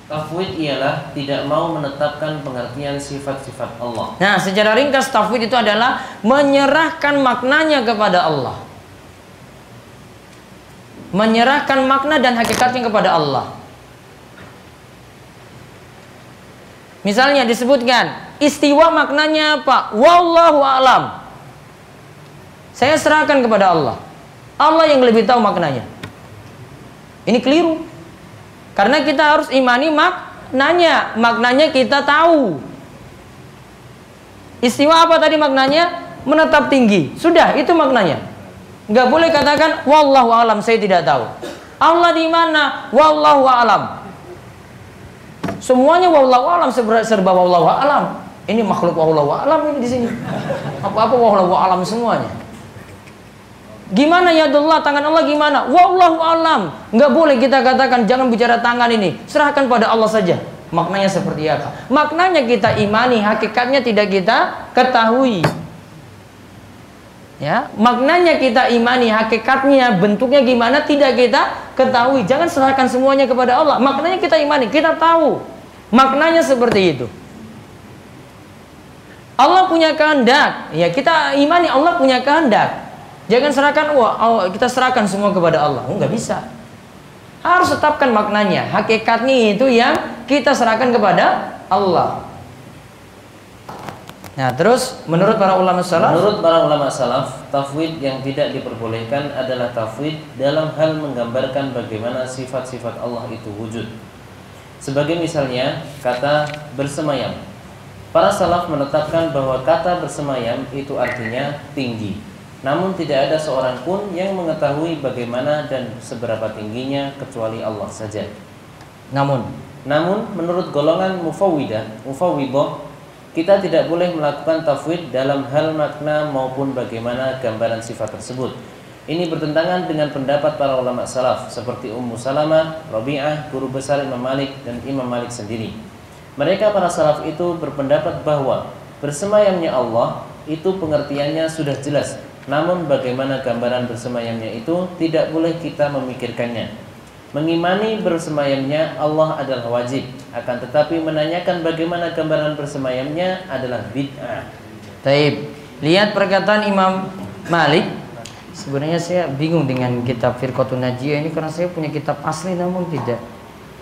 Tafwid ialah tidak mau menetapkan pengertian sifat-sifat Allah. Nah, secara ringkas tafwid itu adalah menyerahkan maknanya kepada Allah. menyerahkan makna dan hakikatnya kepada Allah. Misalnya disebutkan istiwa maknanya apa? Wallahu alam. Saya serahkan kepada Allah. Allah yang lebih tahu maknanya. Ini keliru. Karena kita harus imani maknanya. Maknanya kita tahu. Istiwa apa tadi maknanya? Menetap tinggi. Sudah, itu maknanya. Nggak boleh katakan wallahu alam saya tidak tahu. Allah di mana? Wallahu alam. Semuanya wallahu alam serba wallahu alam. Ini makhluk wallahu alam ini di sini. Apa-apa wallahu alam semuanya. Gimana ya Allah tangan Allah gimana? Wallahu alam. Enggak boleh kita katakan jangan bicara tangan ini. Serahkan pada Allah saja. Maknanya seperti apa? Maknanya kita imani, hakikatnya tidak kita ketahui. Ya, maknanya kita imani, hakikatnya, bentuknya gimana tidak kita ketahui. Jangan serahkan semuanya kepada Allah. Maknanya kita imani, kita tahu. Maknanya seperti itu. Allah punya kehendak. Ya, kita imani Allah punya kehendak. Jangan serahkan wah kita serahkan semua kepada Allah. Oh, bisa. Harus tetapkan maknanya. Hakikatnya itu yang kita serahkan kepada Allah. Nah, terus menurut para ulama salaf, menurut para ulama salaf, tafwid yang tidak diperbolehkan adalah tafwid dalam hal menggambarkan bagaimana sifat-sifat Allah itu wujud. Sebagai misalnya kata bersemayam. Para salaf menetapkan bahwa kata bersemayam itu artinya tinggi. Namun tidak ada seorang pun yang mengetahui bagaimana dan seberapa tingginya kecuali Allah saja. Namun, namun menurut golongan mufawwidah, mufawwidah, kita tidak boleh melakukan tafwid dalam hal makna maupun bagaimana gambaran sifat tersebut ini bertentangan dengan pendapat para ulama salaf seperti Ummu Salamah, Rabi'ah, guru besar Imam Malik dan Imam Malik sendiri. Mereka para salaf itu berpendapat bahwa bersemayamnya Allah itu pengertiannya sudah jelas. Namun bagaimana gambaran bersemayamnya itu tidak boleh kita memikirkannya. Mengimani bersemayamnya Allah adalah wajib, akan tetapi menanyakan bagaimana gambaran bersemayamnya adalah bid'ah. Taib. Lihat perkataan Imam Malik Sebenarnya saya bingung dengan kitab Firqatun Najiyah ini karena saya punya kitab asli namun tidak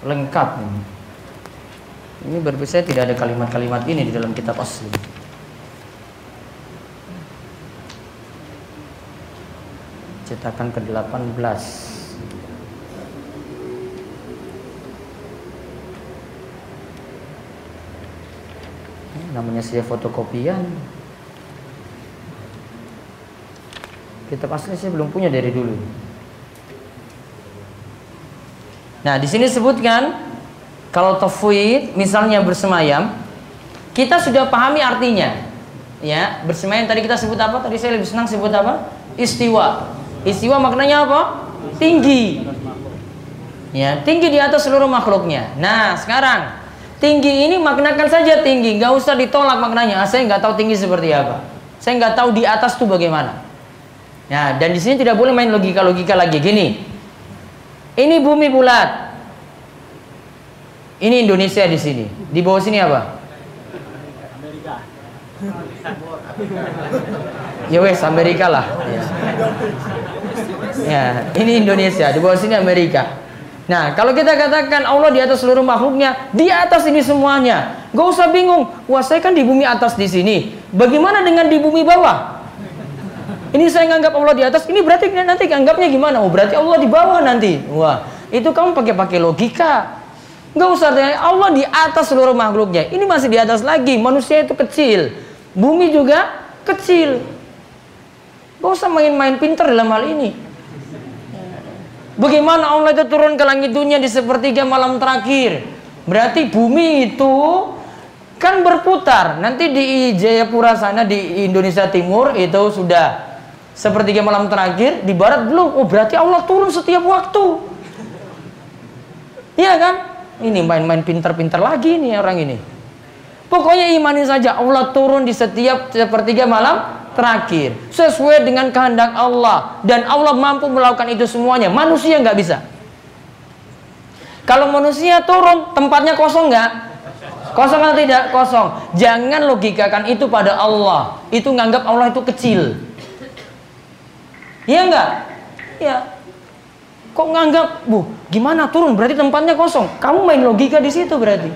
lengkap ini. Ini berbeda tidak ada kalimat-kalimat ini di dalam kitab asli. Cetakan ke-18. namanya saya fotokopian Kitab asli saya belum punya dari dulu. Nah, di sini sebutkan kalau tafwid misalnya bersemayam, kita sudah pahami artinya. Ya, bersemayam tadi kita sebut apa? Tadi saya lebih senang sebut apa? Istiwa. Istiwa maknanya apa? Tinggi. Ya, tinggi di atas seluruh makhluknya. Nah, sekarang tinggi ini maknakan saja tinggi, nggak usah ditolak maknanya. Ah, saya nggak tahu tinggi seperti apa. Saya nggak tahu di atas tuh bagaimana. Ya, dan di sini tidak boleh main logika-logika lagi. Gini, ini bumi bulat, ini Indonesia di sini. Di bawah sini apa? Amerika. Ya wes Amerika lah. Ya. ya, ini Indonesia. Di bawah sini Amerika. Nah, kalau kita katakan Allah di atas seluruh makhluknya, di atas ini semuanya. Gak usah bingung. Wah, saya kan di bumi atas di sini. Bagaimana dengan di bumi bawah? Ini saya nganggap Allah di atas, ini berarti nanti anggapnya gimana? Oh, berarti Allah di bawah nanti. Wah, itu kamu pakai-pakai logika. Nggak usah tanya, Allah di atas seluruh makhluknya. Ini masih di atas lagi. Manusia itu kecil. Bumi juga kecil. Gak usah main-main pinter dalam hal ini. Bagaimana Allah itu turun ke langit dunia di sepertiga malam terakhir? Berarti bumi itu kan berputar. Nanti di Jayapura sana di Indonesia Timur itu sudah sepertiga malam terakhir di barat belum. Oh berarti Allah turun setiap waktu. Iya kan? Ini main-main pinter-pinter lagi nih orang ini. Pokoknya imani saja Allah turun di setiap sepertiga malam terakhir. Sesuai dengan kehendak Allah. Dan Allah mampu melakukan itu semuanya. Manusia nggak bisa. Kalau manusia turun tempatnya kosong nggak? Kosong atau tidak? Kosong. Jangan logikakan itu pada Allah. Itu nganggap Allah itu kecil Iya enggak? Iya. Kok nganggap, bu, gimana turun? Berarti tempatnya kosong. Kamu main logika di situ berarti.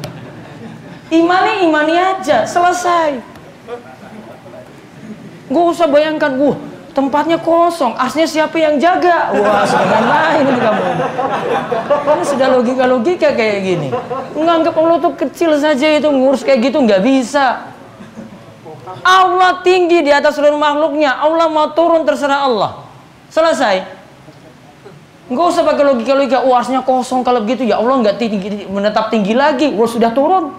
Imani imani aja, selesai. Gak usah bayangkan, bu, tempatnya kosong, asnya siapa yang jaga? Wah, sudah main ini kamu. Ini sudah logika-logika kayak gini. Nganggap Allah tuh kecil saja itu ngurus kayak gitu nggak bisa. Allah tinggi di atas seluruh makhluknya. Allah mau turun terserah Allah. Selesai. Enggak usah pakai logika-logika, oh kosong kalau begitu ya Allah nggak tinggi, menetap tinggi lagi, wah sudah turun.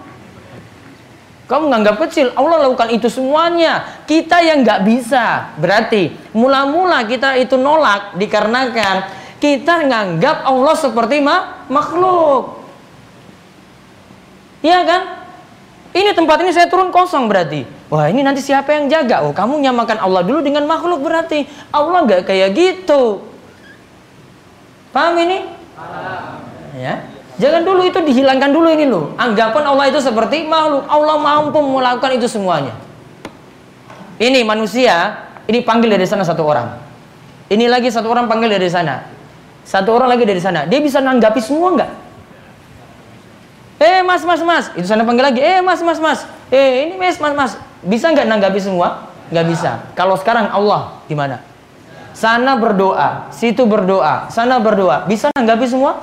Kamu menganggap kecil, Allah lakukan itu semuanya. Kita yang nggak bisa. Berarti mula-mula kita itu nolak dikarenakan kita nganggap Allah seperti ma makhluk. Iya kan? Ini tempat ini saya turun kosong berarti. Wah ini nanti siapa yang jaga? Oh kamu nyamakan Allah dulu dengan makhluk berarti. Allah nggak kayak gitu. Paham ini? Ya. Jangan dulu itu dihilangkan dulu ini loh. Anggapan Allah itu seperti makhluk. Allah mampu melakukan itu semuanya. Ini manusia, ini panggil dari sana satu orang. Ini lagi satu orang panggil dari sana. Satu orang lagi dari sana. Dia bisa nanggapi semua enggak? Eh mas mas mas, itu sana panggil lagi. Eh mas mas mas, eh ini mas mas mas, bisa nggak nanggapi semua? Nggak bisa. Kalau sekarang Allah gimana? Sana berdoa, situ berdoa, sana berdoa. Bisa nanggapi semua?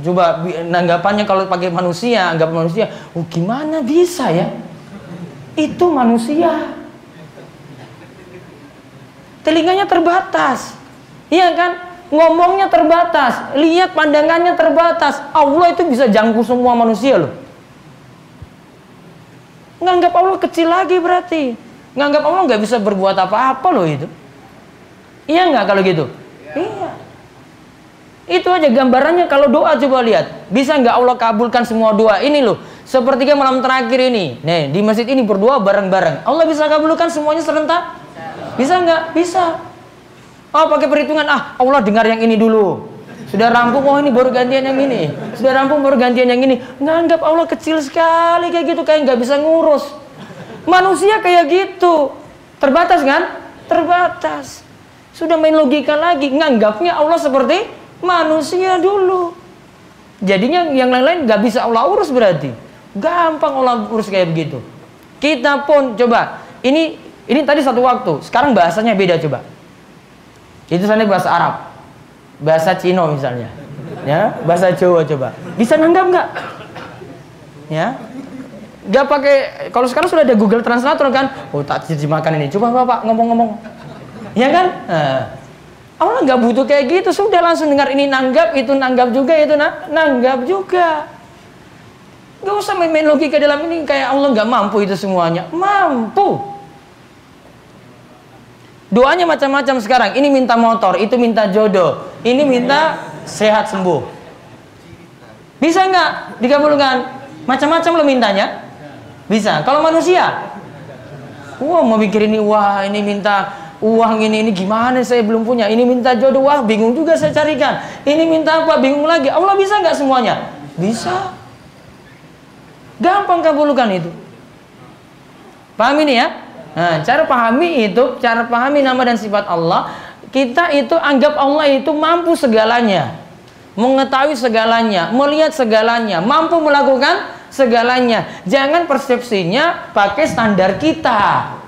Coba nanggapannya kalau pakai manusia, anggap manusia, oh gimana bisa ya? Itu manusia. Telinganya terbatas. Iya kan? Ngomongnya terbatas, lihat pandangannya terbatas. Allah itu bisa jangkau semua manusia loh. Nganggap Allah kecil lagi berarti. Nganggap Allah nggak bisa berbuat apa-apa loh itu. Iya nggak kalau gitu? Iya. Itu aja gambarannya kalau doa coba lihat. Bisa nggak Allah kabulkan semua doa ini loh. Sepertiga malam terakhir ini. Nih, di masjid ini berdoa bareng-bareng. Allah bisa kabulkan semuanya serentak? Bisa nggak? Bisa. Oh, pakai perhitungan. Ah, Allah dengar yang ini dulu. Sudah rampung, oh ini baru gantian yang ini. Sudah rampung, baru gantian yang ini. Nganggap Allah kecil sekali kayak gitu. Kayak nggak bisa ngurus. Manusia kayak gitu. Terbatas kan? Terbatas. Sudah main logika lagi, nganggapnya Allah seperti manusia dulu. Jadinya yang lain-lain nggak bisa Allah urus berarti. Gampang Allah urus kayak begitu. Kita pun coba, ini ini tadi satu waktu, sekarang bahasanya beda coba. Itu sana bahasa Arab, bahasa Cina misalnya, ya bahasa Jawa coba. Bisa nanggap nggak? Ya, nggak pakai. Kalau sekarang sudah ada Google Translator kan, oh tak makan ini. Coba bapak ngomong-ngomong Ya kan? Nah, Allah nggak butuh kayak gitu, sudah langsung dengar ini nanggap, itu nanggap juga, itu na nanggap juga. Gak usah main-main logika dalam ini kayak Allah nggak mampu itu semuanya. Mampu. Doanya macam-macam sekarang. Ini minta motor, itu minta jodoh, ini minta sehat sembuh. Bisa nggak dikabulkan? Macam-macam lo mintanya. Bisa. Kalau manusia, wah mau mikir ini, wah ini minta uang ini ini gimana? Saya belum punya. Ini minta jodoh wah bingung juga saya carikan. Ini minta apa? Bingung lagi. Allah bisa nggak semuanya? Bisa. Gampang kabulkan itu. Paham ini ya nah, cara pahami itu cara pahami nama dan sifat Allah kita itu anggap Allah itu mampu segalanya mengetahui segalanya melihat segalanya mampu melakukan segalanya jangan persepsinya pakai standar kita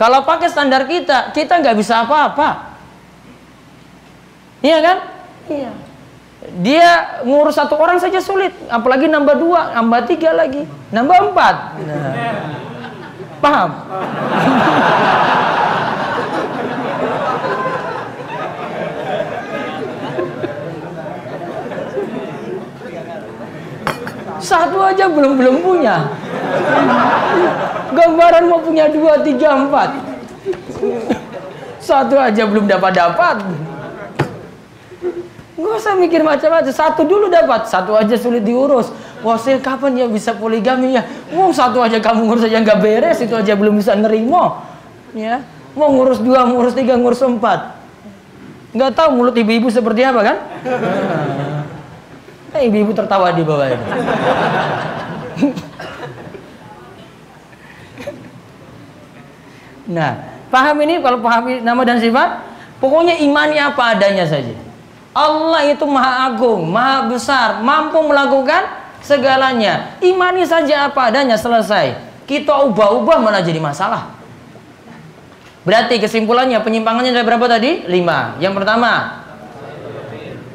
kalau pakai standar kita, kita nggak bisa apa-apa. Iya kan? Iya. Dia ngurus satu orang saja sulit, apalagi nambah dua, nambah tiga lagi, nambah empat. Nah. Paham? Satu aja belum belum punya. Gambaran mau punya dua, tiga, empat. Satu aja belum dapat dapat. Gak usah mikir macam-macam. Satu dulu dapat, satu aja sulit diurus. Wah, saya kapan ya bisa poligami ya? Mau satu aja kamu ngurus aja nggak beres, itu aja belum bisa nerimo. Ya, mau ngurus dua, ngurus tiga, ngurus empat. Nggak tahu mulut ibu-ibu seperti apa kan? Eh, ibu-ibu tertawa di bawah ini. <laughs> Nah, paham ini kalau pahami nama dan sifat Pokoknya imani apa adanya saja. Allah itu maha agung, maha besar, mampu melakukan segalanya. Imani saja apa adanya selesai. Kita ubah-ubah malah jadi masalah. Berarti kesimpulannya penyimpangannya ada berapa tadi? Lima. Yang pertama,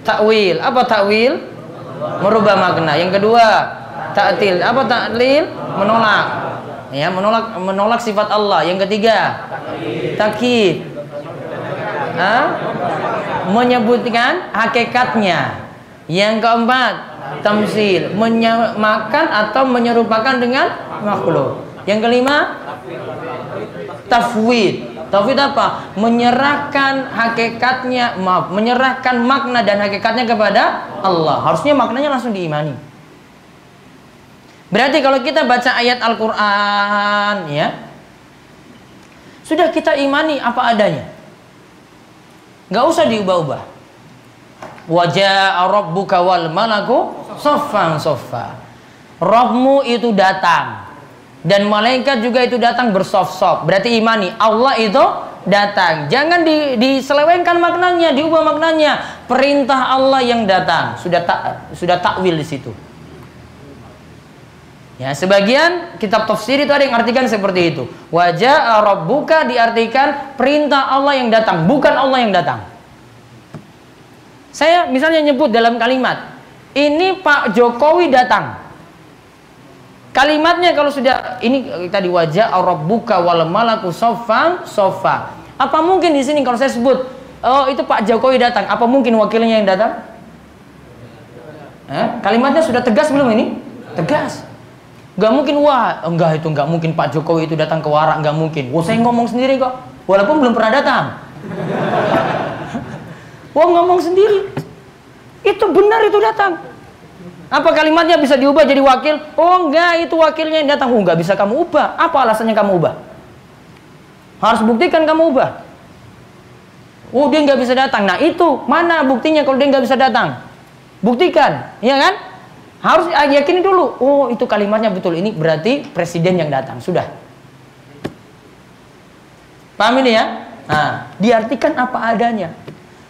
takwil. Apa takwil? Merubah makna. Yang kedua, ta'til. Apa ta'til? Menolak. Ya, menolak menolak sifat Allah. Yang ketiga, takyid. Hah? Menyebutkan hakikatnya. Yang keempat, tamsil, menyamakan atau menyerupakan dengan makhluk. Yang kelima, tafwid Tauhid apa? Menyerahkan hakikatnya, maaf, menyerahkan makna dan hakikatnya kepada Allah. Harusnya maknanya langsung diimani. Berarti kalau kita baca ayat Al-Qur'an ya, sudah kita imani apa adanya. Nggak usah diubah-ubah. Wajah rabbuka wal malaku soffan soffa. Robmu itu datang dan malaikat juga itu datang bersof-sof. Berarti imani Allah itu datang. Jangan di, diselewengkan maknanya, diubah maknanya. Perintah Allah yang datang. Sudah tak sudah takwil di situ. Ya, sebagian kitab tafsir itu ada yang artikan seperti itu. Wajah rabbuka diartikan perintah Allah yang datang, bukan Allah yang datang. Saya misalnya nyebut dalam kalimat, ini Pak Jokowi datang. Kalimatnya kalau sudah ini tadi wajah rabbuka wal malaku sofa sofa. Apa mungkin di sini kalau saya sebut oh itu Pak Jokowi datang, apa mungkin wakilnya yang datang? Eh, kalimatnya sudah tegas belum ini? Tegas. Gak mungkin wah enggak itu enggak mungkin Pak Jokowi itu datang ke warak enggak mungkin. Wah saya ngomong sendiri kok, walaupun belum pernah datang. <laughs> Wah ngomong sendiri. Itu benar itu datang. Apa kalimatnya bisa diubah jadi wakil? Oh enggak, itu wakilnya yang datang. Oh enggak bisa kamu ubah. Apa alasannya kamu ubah? Harus buktikan kamu ubah. Oh dia nggak bisa datang. Nah itu mana buktinya kalau dia nggak bisa datang? Buktikan, ya kan? Harus yakini dulu. Oh itu kalimatnya betul. Ini berarti presiden yang datang. Sudah. Paham ini ya? Nah, diartikan apa adanya.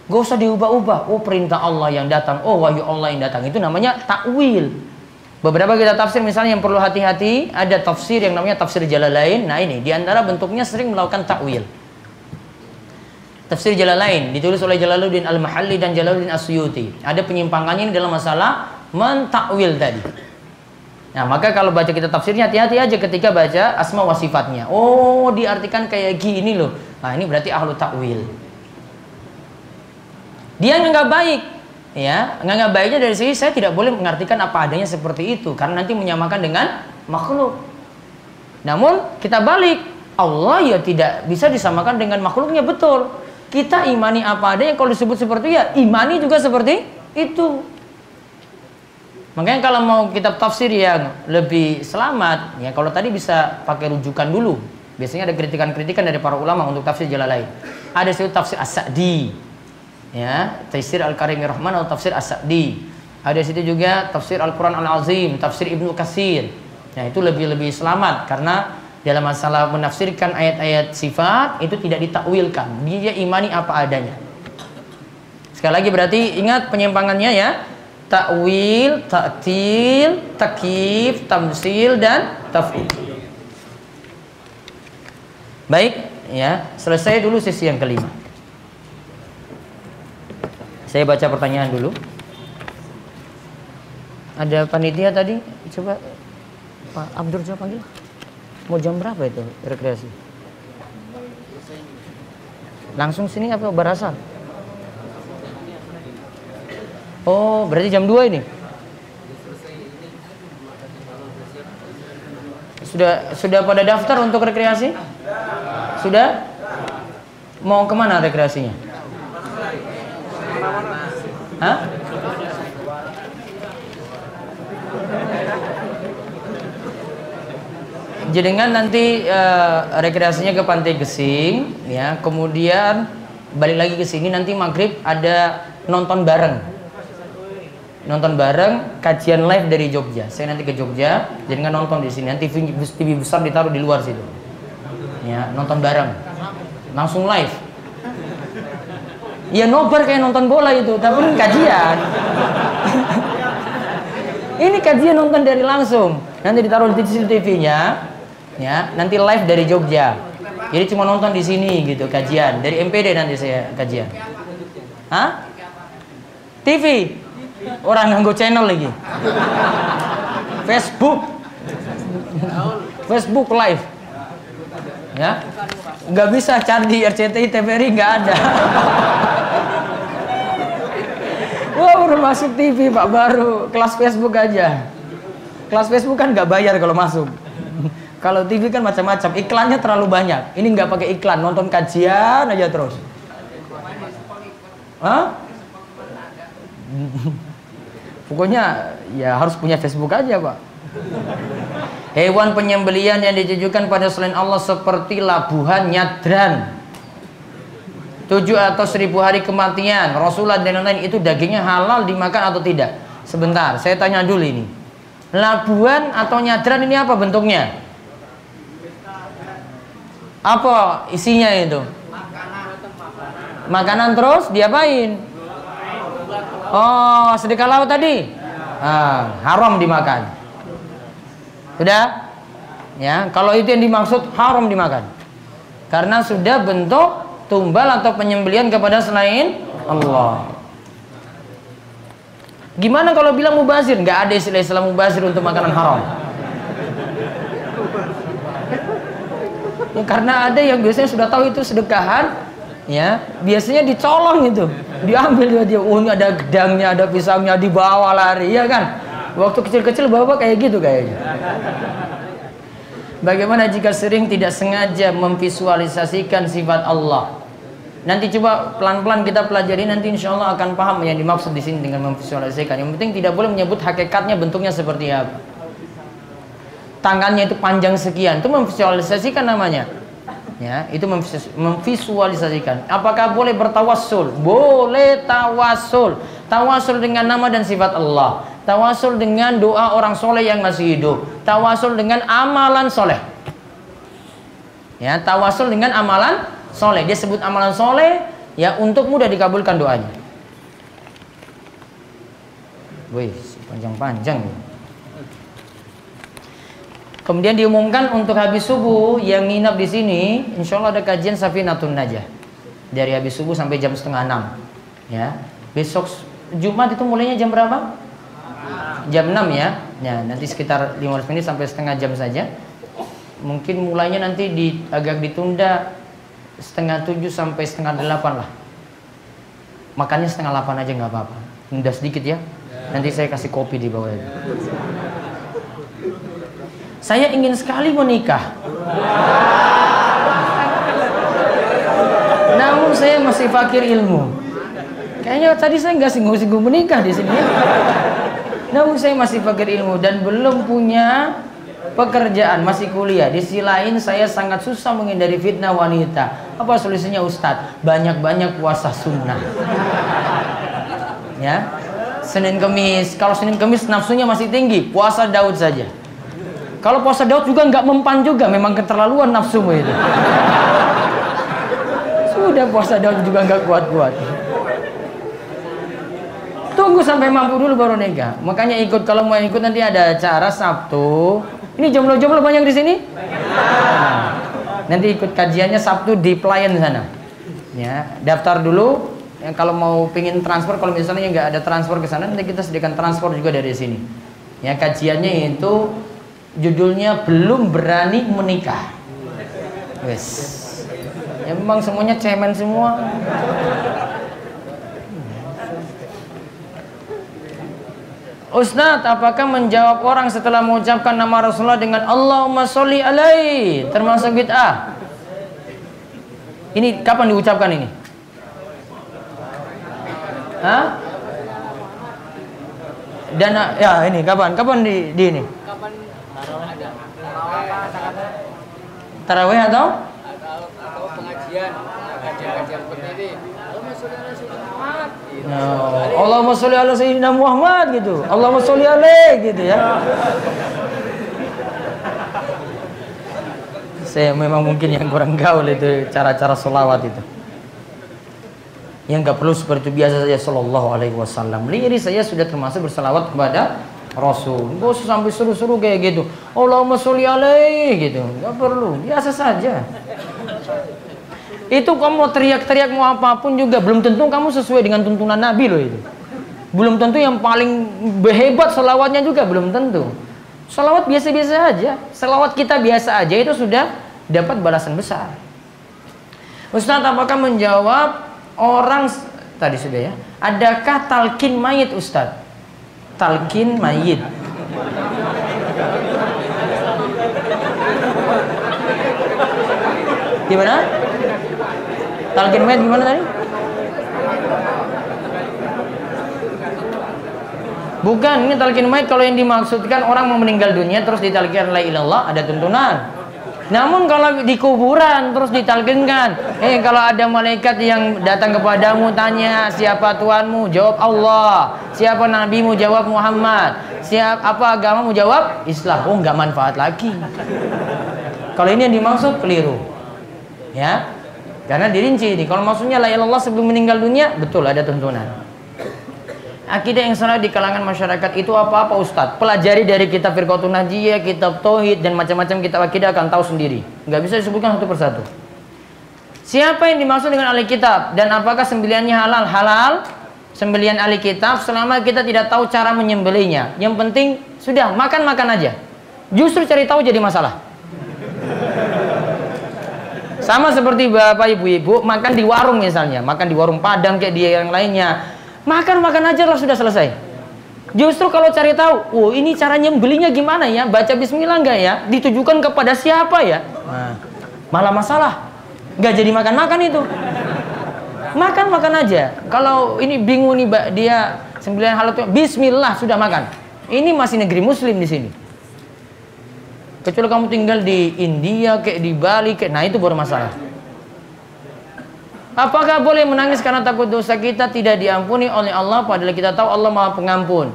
Gak usah diubah-ubah. Oh perintah Allah yang datang. Oh wahyu Allah yang datang. Itu namanya takwil. Beberapa kita tafsir misalnya yang perlu hati-hati. Ada tafsir yang namanya tafsir lain. Nah ini di antara bentuknya sering melakukan takwil. Tafsir lain ditulis oleh Jalaluddin Al-Mahalli dan Jalaluddin Asyuti. Ada penyimpangannya ini dalam masalah mentakwil tadi. Nah, maka kalau baca kita tafsirnya hati-hati aja ketika baca asma wa sifatnya. Oh, diartikan kayak gini loh. Nah, ini berarti ahlu takwil. Dia nggak baik, ya nggak baiknya dari sini saya tidak boleh mengartikan apa adanya seperti itu karena nanti menyamakan dengan makhluk. Namun kita balik, Allah ya tidak bisa disamakan dengan makhluknya betul. Kita imani apa adanya kalau disebut seperti ya imani juga seperti itu. Makanya kalau mau kitab tafsir yang lebih selamat, ya kalau tadi bisa pakai rujukan dulu. Biasanya ada kritikan-kritikan dari para ulama untuk tafsir lain. Ada situ tafsir As-Sa'di, ya Tafsir Al-Karim Rahman atau Tafsir As-Sa'di. Ada situ juga Tafsir Al-Quran Al-Azim Tafsir Ibnu Kasir nah itu lebih-lebih selamat karena dalam masalah menafsirkan ayat-ayat sifat itu tidak ditakwilkan. Dia imani apa adanya. Sekali lagi berarti ingat penyimpangannya ya. Takwil, taktil, takif, tamsil dan tafwid baik ya. Selesai dulu sesi yang kelima saya baca pertanyaan dulu. Ada panitia tadi, coba Pak Abdur coba panggil. Mau jam berapa itu rekreasi? Langsung sini apa berasal? Oh, berarti jam 2 ini? Sudah sudah pada daftar untuk rekreasi? Sudah? Mau ke mana rekreasinya? Hah? Jenengan nanti uh, rekreasinya ke Pantai Gesing, ya. Kemudian balik lagi ke sini nanti maghrib ada nonton bareng. Nonton bareng kajian live dari Jogja. Saya nanti ke Jogja, jenengan nonton di sini. Nanti TV, TV besar ditaruh di luar situ. Ya, nonton bareng. Langsung live. Ya nobar kayak nonton bola itu, tapi ini kajian. ini kajian nonton dari langsung. Nanti ditaruh di TV-nya, ya. Nanti live dari Jogja. Jadi cuma nonton di sini gitu kajian dari MPD nanti saya kajian. Hah? TV. Orang nganggo channel lagi. Facebook. Facebook live. Ya. Nggak bisa cari di RCTI TVRI nggak ada. <laughs> Wah baru masuk TV pak baru kelas Facebook aja. Kelas Facebook kan nggak bayar kalau masuk. <laughs> Kalau TV kan macam-macam, iklannya terlalu banyak. Ini nggak pakai iklan, nonton kajian aja terus. Hah? <laughs> Pokoknya ya harus punya Facebook aja, Pak. Hewan penyembelian yang ditujukan pada selain Allah seperti labuhan nyadran. Tujuh atau seribu hari kematian, Rasulullah dan lain-lain itu dagingnya halal dimakan atau tidak? Sebentar, saya tanya dulu ini. Labuhan atau nyadran ini apa bentuknya? Apa isinya itu? Makanan terus diapain? Oh, sedekah laut tadi. Ah, haram dimakan. Sudah? Ya, kalau itu yang dimaksud haram dimakan. Karena sudah bentuk tumbal atau penyembelian kepada selain Allah. Gimana kalau bilang mubazir? Nggak ada istilah Islam mubazir untuk makanan haram. Ya, karena ada yang biasanya sudah tahu itu sedekahan, ya biasanya dicolong itu, diambil dia dia, oh ada gedangnya, ada pisangnya, dibawa lari, ya kan? Waktu kecil-kecil bawa kayak gitu kayaknya. Bagaimana jika sering tidak sengaja memvisualisasikan sifat Allah? Nanti coba pelan-pelan kita pelajari nanti insya Allah akan paham yang dimaksud di sini dengan memvisualisasikan. Yang penting tidak boleh menyebut hakikatnya bentuknya seperti apa tangannya itu panjang sekian itu memvisualisasikan namanya ya itu memvisualisasikan apakah boleh bertawassul boleh tawasul tawasul dengan nama dan sifat Allah tawasul dengan doa orang soleh yang masih hidup. Tawasul dengan amalan soleh. Ya tawasul dengan amalan soleh. Dia sebut amalan soleh ya untuk mudah dikabulkan doanya. Wih, panjang-panjang. Kemudian diumumkan untuk habis subuh yang nginap di sini, insya Allah ada kajian Safinatun Najah. Dari habis subuh sampai jam setengah enam. Ya, besok Jumat itu mulainya jam berapa? Jam 6 ya. Ya, nanti sekitar 15 menit sampai setengah jam saja. Mungkin mulainya nanti di, agak ditunda setengah tujuh sampai setengah delapan lah. Makannya setengah delapan aja nggak apa-apa. Nunda sedikit ya. Nanti saya kasih kopi di bawah. Saya ingin sekali menikah. Namun saya masih fakir ilmu. Kayaknya tadi saya nggak singgung-singgung menikah di sini. Ya. Namun saya masih fakir ilmu dan belum punya pekerjaan, masih kuliah. Di sisi lain saya sangat susah menghindari fitnah wanita. Apa solusinya Ustadz? Banyak-banyak puasa sunnah. Ya. Senin Kemis, kalau Senin Kemis nafsunya masih tinggi, puasa Daud saja. Kalau puasa Daud juga nggak mempan juga, memang keterlaluan nafsumu itu. Sudah puasa Daud juga nggak kuat-kuat. Tunggu sampai mampu dulu baru nikah. Makanya ikut kalau mau ikut nanti ada acara Sabtu. Ini jomblo-jomblo banyak di sini? Nah, nanti ikut kajiannya Sabtu di pelayan sana. Ya, daftar dulu. Ya, kalau mau pingin transfer, kalau misalnya nggak ada transfer ke sana, nanti kita sediakan transfer juga dari sini. Ya, kajiannya itu judulnya belum berani menikah. Wes. Ya memang semuanya cemen semua. Ustaz, apakah menjawab orang setelah mengucapkan nama Rasulullah dengan Allahumma sholli alaihi termasuk bid'ah? Ini kapan diucapkan ini? Hah? Dan ya ini kapan? Kapan di, di ini? Tarawih atau? Atau pengajian, kajian-kajian seperti ini. Allahumma sholli ala sayyidina Muhammad gitu. Allahumma sholli alaih gitu ya. Saya memang mungkin yang kurang gaul itu cara-cara solawat itu. yang nggak perlu seperti biasa saja Sallallahu Alaihi Wasallam. Lirik saya sudah termasuk berselawat kepada Rasul. Gak usah sampai seru-seru kayak gitu. Allahumma sholli alaihi gitu. Gak perlu, biasa saja. Itu kamu mau teriak-teriak mau apa pun juga belum tentu kamu sesuai dengan tuntunan Nabi loh itu. Belum tentu yang paling hebat selawatnya juga belum tentu. Selawat biasa-biasa aja. Selawat kita biasa aja itu sudah dapat balasan besar. Ustaz apakah menjawab orang tadi sudah ya? Adakah talkin mayit Ustaz? talkin mayit gimana talkin mayit gimana tadi Bukan, ini talkin mayit kalau yang dimaksudkan orang mau meninggal dunia terus ditalkin la ilallah ada tuntunan. Namun kalau di kuburan terus ditalkinkan, eh kalau ada malaikat yang datang kepadamu tanya siapa Tuhanmu, jawab Allah. Siapa nabimu, jawab Muhammad. Siap apa agamamu, jawab Islam. Oh, nggak manfaat lagi. Kalau ini yang dimaksud keliru. Ya. Karena dirinci ini. Kalau maksudnya la ilallah sebelum meninggal dunia, betul ada tuntunan. Akidah yang salah di kalangan masyarakat itu apa-apa Ustadz? Pelajari dari kitab Firqatun Najiyah, kitab Tauhid dan macam-macam kitab akidah akan tahu sendiri. Nggak bisa disebutkan satu persatu. Siapa yang dimaksud dengan ahli kitab dan apakah sembeliannya halal? Halal. Sembelian ahli kitab selama kita tidak tahu cara menyembelihnya. Yang penting sudah makan-makan aja. Justru cari tahu jadi masalah. Sama seperti bapak ibu-ibu makan di warung misalnya, makan di warung Padang kayak dia yang lainnya Makan makan aja lah sudah selesai. Justru kalau cari tahu, oh ini caranya belinya gimana ya? Baca Bismillah enggak ya? Ditujukan kepada siapa ya? Nah, malah masalah, nggak jadi makan makan itu. Makan makan aja. Kalau ini bingung nih dia sembilan hal itu, Bismillah sudah makan. Ini masih negeri Muslim di sini. Kecuali kamu tinggal di India, kayak di Bali, kayak nah itu baru masalah. Apakah boleh menangis karena takut dosa kita tidak diampuni oleh Allah padahal kita tahu Allah Maha Pengampun?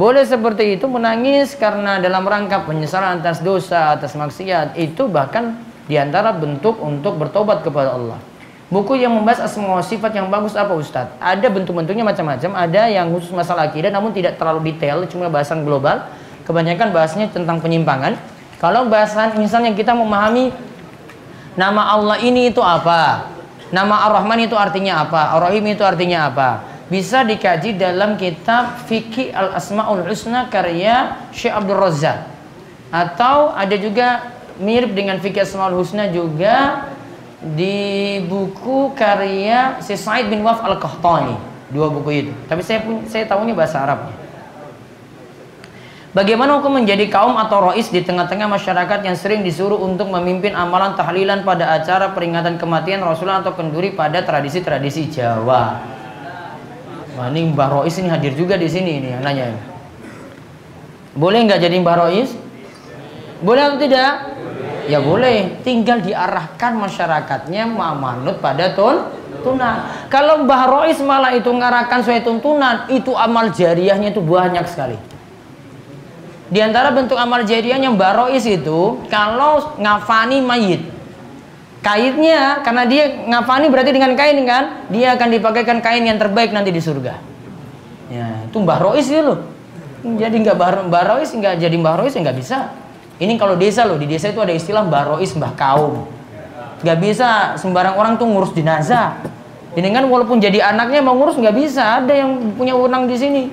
Boleh seperti itu menangis karena dalam rangka penyesalan atas dosa, atas maksiat itu bahkan di antara bentuk untuk bertobat kepada Allah. Buku yang membahas asma sifat yang bagus apa Ustadz? Ada bentuk-bentuknya macam-macam, ada yang khusus masalah akidah namun tidak terlalu detail, cuma bahasan global. Kebanyakan bahasnya tentang penyimpangan. Kalau bahasan misalnya kita memahami nama Allah ini itu apa? Nama Ar-Rahman itu artinya apa? Ar-Rahim itu artinya apa? Bisa dikaji dalam kitab Fikih Al-Asma'ul Husna karya Syekh Abdul Razak. Atau ada juga mirip dengan Fikih Asma'ul Husna juga di buku karya si Said bin Waf Al-Qahtani. Dua buku itu. Tapi saya saya tahu ini bahasa Arabnya. Bagaimana hukum menjadi kaum atau rois di tengah-tengah masyarakat yang sering disuruh untuk memimpin amalan tahlilan pada acara peringatan kematian Rasulullah atau kenduri pada tradisi-tradisi Jawa? Wah, ini Mbah Rois ini hadir juga di sini ini yang nanya. Boleh nggak jadi Mbah Rois? Boleh atau tidak? Ya boleh, tinggal diarahkan masyarakatnya manut pada tun tunan. Kalau Mbah Rois malah itu ngarahkan sesuai tuntunan, itu amal jariahnya itu banyak sekali. Di antara bentuk amal jadinya yang barois itu kalau ngafani mayit. Kainnya karena dia ngafani berarti dengan kain kan, dia akan dipakaikan kain yang terbaik nanti di surga. Ya, itu barois itu loh. Jadi nggak barois nggak jadi barois nggak bisa. Ini kalau desa loh, di desa itu ada istilah barois mbah kaum. Nggak bisa sembarang orang tuh ngurus jenazah. Ini kan walaupun jadi anaknya mau ngurus nggak bisa, ada yang punya wewenang di sini.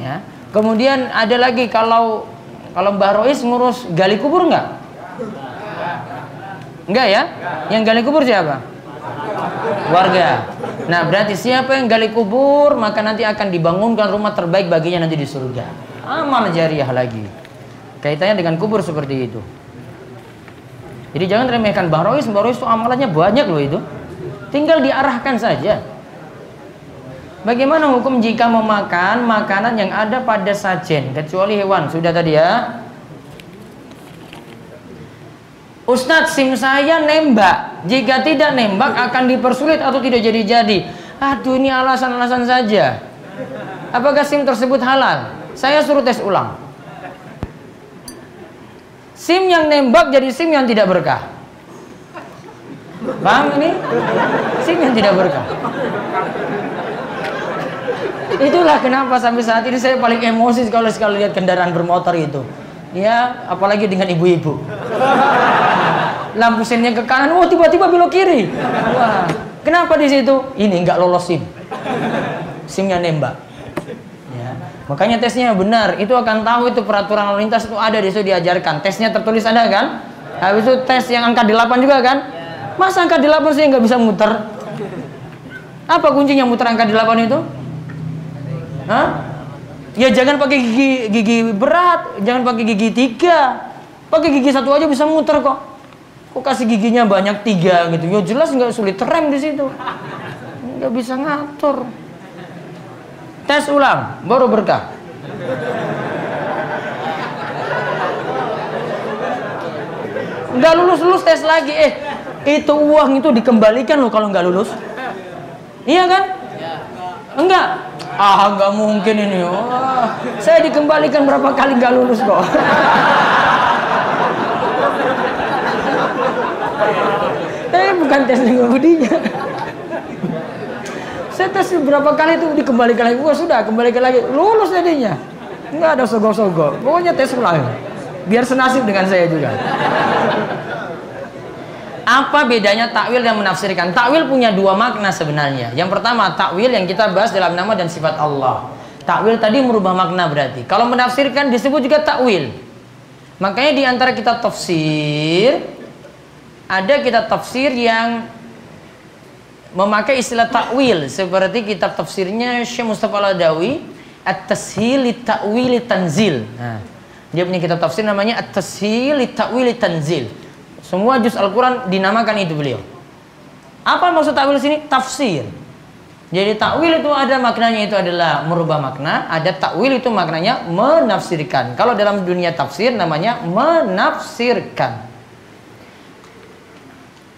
Ya, Kemudian ada lagi kalau kalau Mbah Rois ngurus gali kubur nggak? Enggak ya? Yang gali kubur siapa? Warga. Nah, berarti siapa yang gali kubur, maka nanti akan dibangunkan rumah terbaik baginya nanti di surga. Amal jariah lagi. Kaitannya dengan kubur seperti itu. Jadi jangan remehkan Mbah Rois, Mbah Rois itu amalannya banyak loh itu. Tinggal diarahkan saja. Bagaimana hukum jika memakan makanan yang ada pada sajen kecuali hewan? Sudah tadi ya. Ustadz sim saya nembak Jika tidak nembak akan dipersulit atau tidak jadi-jadi Aduh ini alasan-alasan saja Apakah SIM tersebut halal? Saya suruh tes ulang SIM yang nembak jadi SIM yang tidak berkah Paham ini? SIM yang tidak berkah. Itulah kenapa sampai saat ini saya paling emosi kalau sekali lihat kendaraan bermotor itu. Ya, apalagi dengan ibu-ibu. Lampu sennya ke kanan, oh tiba-tiba belok kiri. Wah, kenapa di situ? Ini nggak lolos SIM. SIMnya nembak. Ya. Makanya tesnya benar, itu akan tahu itu peraturan lalu lintas itu ada di situ diajarkan. Tesnya tertulis ada kan? Habis itu tes yang angka 8 juga kan? Masa angka 8 sih nggak bisa muter? Apa kuncinya muter angka 8 itu? Hah? Ya jangan pakai gigi gigi berat, jangan pakai gigi tiga. Pakai gigi satu aja bisa muter kok. Kok kasih giginya banyak tiga gitu? Ya jelas nggak sulit rem di situ. Nggak bisa ngatur. Tes ulang, baru berkah. Nggak lulus lulus tes lagi, eh itu uang itu dikembalikan loh kalau nggak lulus. Iya kan? Enggak. Ah, nggak mungkin ini. Wah, saya dikembalikan berapa kali nggak lulus kok. eh, bukan tes ngebudinya. saya tes berapa kali itu dikembalikan lagi. Wah, sudah kembalikan lagi. Lulus jadinya. Enggak ada sogok-sogok. Pokoknya tes ulang. Biar senasib dengan saya juga. Apa bedanya takwil dan menafsirkan? Takwil punya dua makna sebenarnya. Yang pertama, takwil yang kita bahas dalam nama dan sifat Allah. Takwil tadi merubah makna berarti. Kalau menafsirkan disebut juga takwil. Makanya di antara kita tafsir ada kita tafsir yang memakai istilah takwil seperti kitab tafsirnya Syekh Mustafa Al-Adawi At-Tashil Ta'wil Tanzil. Nah, dia punya kitab tafsir namanya At-Tashil Ta'wil Tanzil. Semua juz Al-Quran dinamakan itu beliau. Apa maksud takwil sini? Tafsir. Jadi takwil itu ada maknanya itu adalah merubah makna, ada takwil itu maknanya menafsirkan. Kalau dalam dunia tafsir namanya menafsirkan.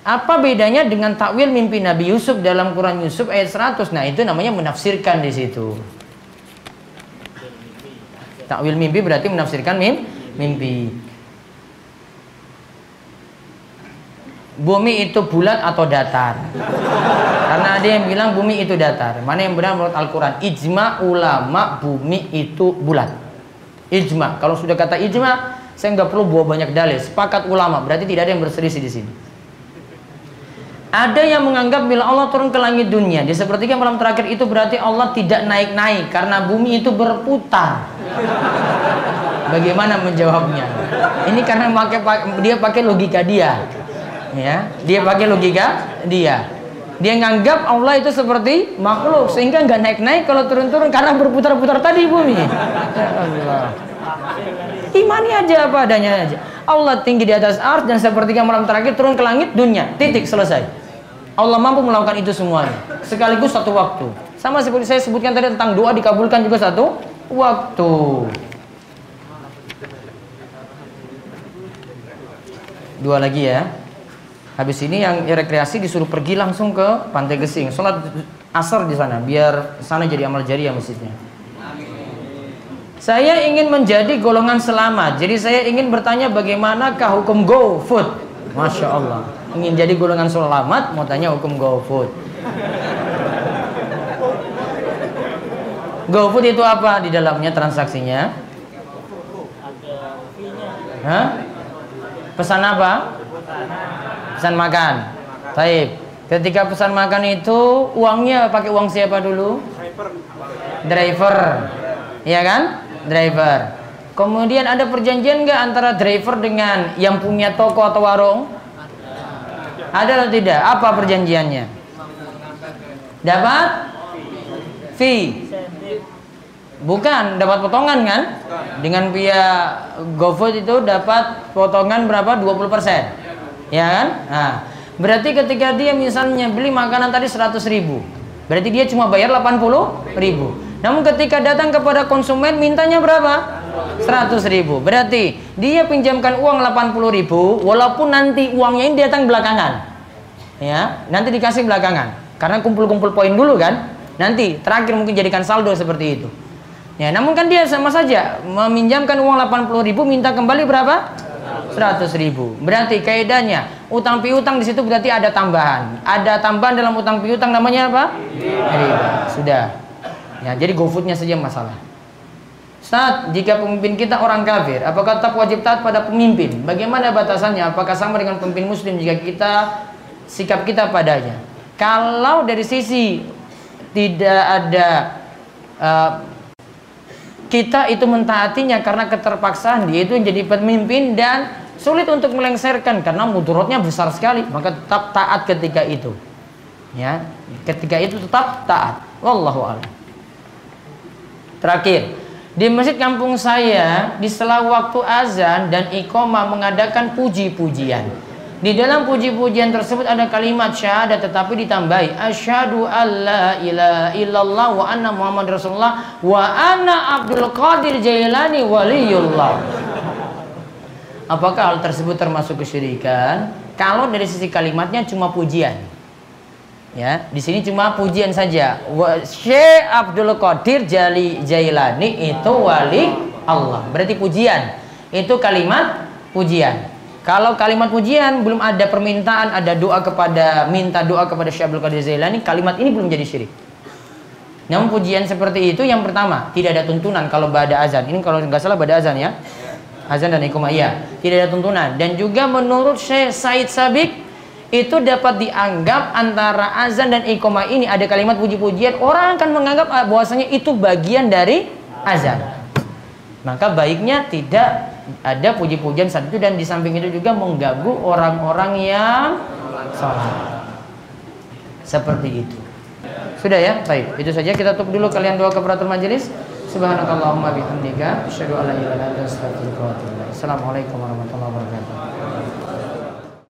Apa bedanya dengan takwil mimpi Nabi Yusuf dalam Quran Yusuf ayat 100? Nah, itu namanya menafsirkan di situ. Takwil mimpi berarti menafsirkan mimpi. Bumi itu bulat atau datar. Karena ada yang bilang bumi itu datar. Mana yang benar menurut Al-Quran? Ijma ulama bumi itu bulat. Ijma. Kalau sudah kata ijma, saya nggak perlu bawa banyak dalil. Sepakat ulama. Berarti tidak ada yang berselisih di sini. Ada yang menganggap bila Allah turun ke langit dunia di sepertiga malam terakhir itu berarti Allah tidak naik-naik karena bumi itu berputar. Bagaimana menjawabnya? Ini karena dia pakai logika dia ya. Dia pakai logika dia. Dia nganggap Allah itu seperti makhluk sehingga nggak naik-naik kalau turun-turun karena berputar-putar tadi bumi. Ya Allah. Imani aja apa adanya aja. Allah tinggi di atas ars dan sepertiga malam terakhir turun ke langit dunia. Titik selesai. Allah mampu melakukan itu semuanya. Sekaligus satu waktu. Sama seperti saya sebutkan tadi tentang doa dikabulkan juga satu waktu. Dua lagi ya Habis ini yang rekreasi disuruh pergi langsung ke Pantai Gesing, sholat asar di sana, biar sana jadi amal jariah masjidnya. Saya ingin menjadi golongan selamat, jadi saya ingin bertanya bagaimanakah hukum go food? Masya Allah, ingin jadi golongan selamat, mau tanya hukum go food. Go food itu apa di dalamnya transaksinya? Hah? Pesan apa? Pesan makan. Baik. Ketika pesan makan itu uangnya pakai uang siapa dulu? Driver. Driver. Iya kan? Driver. Kemudian ada perjanjian nggak antara driver dengan yang punya toko atau warung? Ada atau tidak? Apa perjanjiannya? Dapat fee. Bukan, dapat potongan kan? Dengan via GoFood itu dapat potongan berapa? 20% ya kan? Nah, berarti ketika dia misalnya beli makanan tadi 100 ribu, berarti dia cuma bayar 80 ribu. Namun ketika datang kepada konsumen mintanya berapa? 100 ribu. Berarti dia pinjamkan uang 80 ribu, walaupun nanti uangnya ini datang belakangan. Ya, nanti dikasih belakangan. Karena kumpul-kumpul poin dulu kan. Nanti terakhir mungkin jadikan saldo seperti itu. Ya, namun kan dia sama saja meminjamkan uang 80 ribu minta kembali berapa? 100 ribu. Berarti kaidahnya Utang piutang di situ berarti ada tambahan. Ada tambahan dalam utang piutang namanya apa? Riba. Sudah. Ya, jadi GoFoodnya saja masalah. Saat jika pemimpin kita orang kafir, apakah tetap wajib taat pada pemimpin? Bagaimana batasannya? Apakah sama dengan pemimpin muslim jika kita sikap kita padanya? Kalau dari sisi tidak ada uh, kita itu mentaatinya karena keterpaksaan. Dia itu menjadi pemimpin dan sulit untuk melengsarkan karena mudaratnya besar sekali. Maka tetap taat ketika itu. Ya ketika itu tetap taat. Wallahu a'lam. Terakhir di masjid kampung saya di sela waktu azan dan iqomah mengadakan puji-pujian di dalam puji-pujian tersebut ada kalimat syahadat tetapi ditambahi asyhadu alla ilaha illallah wa anna muhammad rasulullah wa anna abdul qadir jailani waliyullah Apakah hal tersebut termasuk kesyirikan? Kalau dari sisi kalimatnya cuma pujian. Ya, di sini cuma pujian saja. Syekh Abdul Qadir Jali Jailani itu wali Allah. Berarti pujian. Itu kalimat pujian. Kalau kalimat pujian belum ada permintaan, ada doa kepada minta doa kepada Syekh Qadir Jailani, kalimat ini belum jadi syirik. Namun pujian seperti itu yang pertama, tidak ada tuntunan kalau pada azan. Ini kalau nggak salah pada azan ya? Azan dan iqamah iya. Tidak ada tuntunan. Dan juga menurut Syekh Said Sabik itu dapat dianggap antara azan dan iqamah ini ada kalimat puji-pujian. Orang akan menganggap ah, bahwasanya itu bagian dari azan. Maka baiknya tidak ada puji-pujian saat itu dan di samping itu juga mengganggu orang-orang yang salat seperti itu. Sudah ya? Baik itu saja. Kita tutup dulu kalian doa keperatur majelis Subhanakallahumma bihamdika. Asyhadu an la ilaha illa anta astaghfiruka wa atubu. Assalamualaikum warahmatullahi wabarakatuh.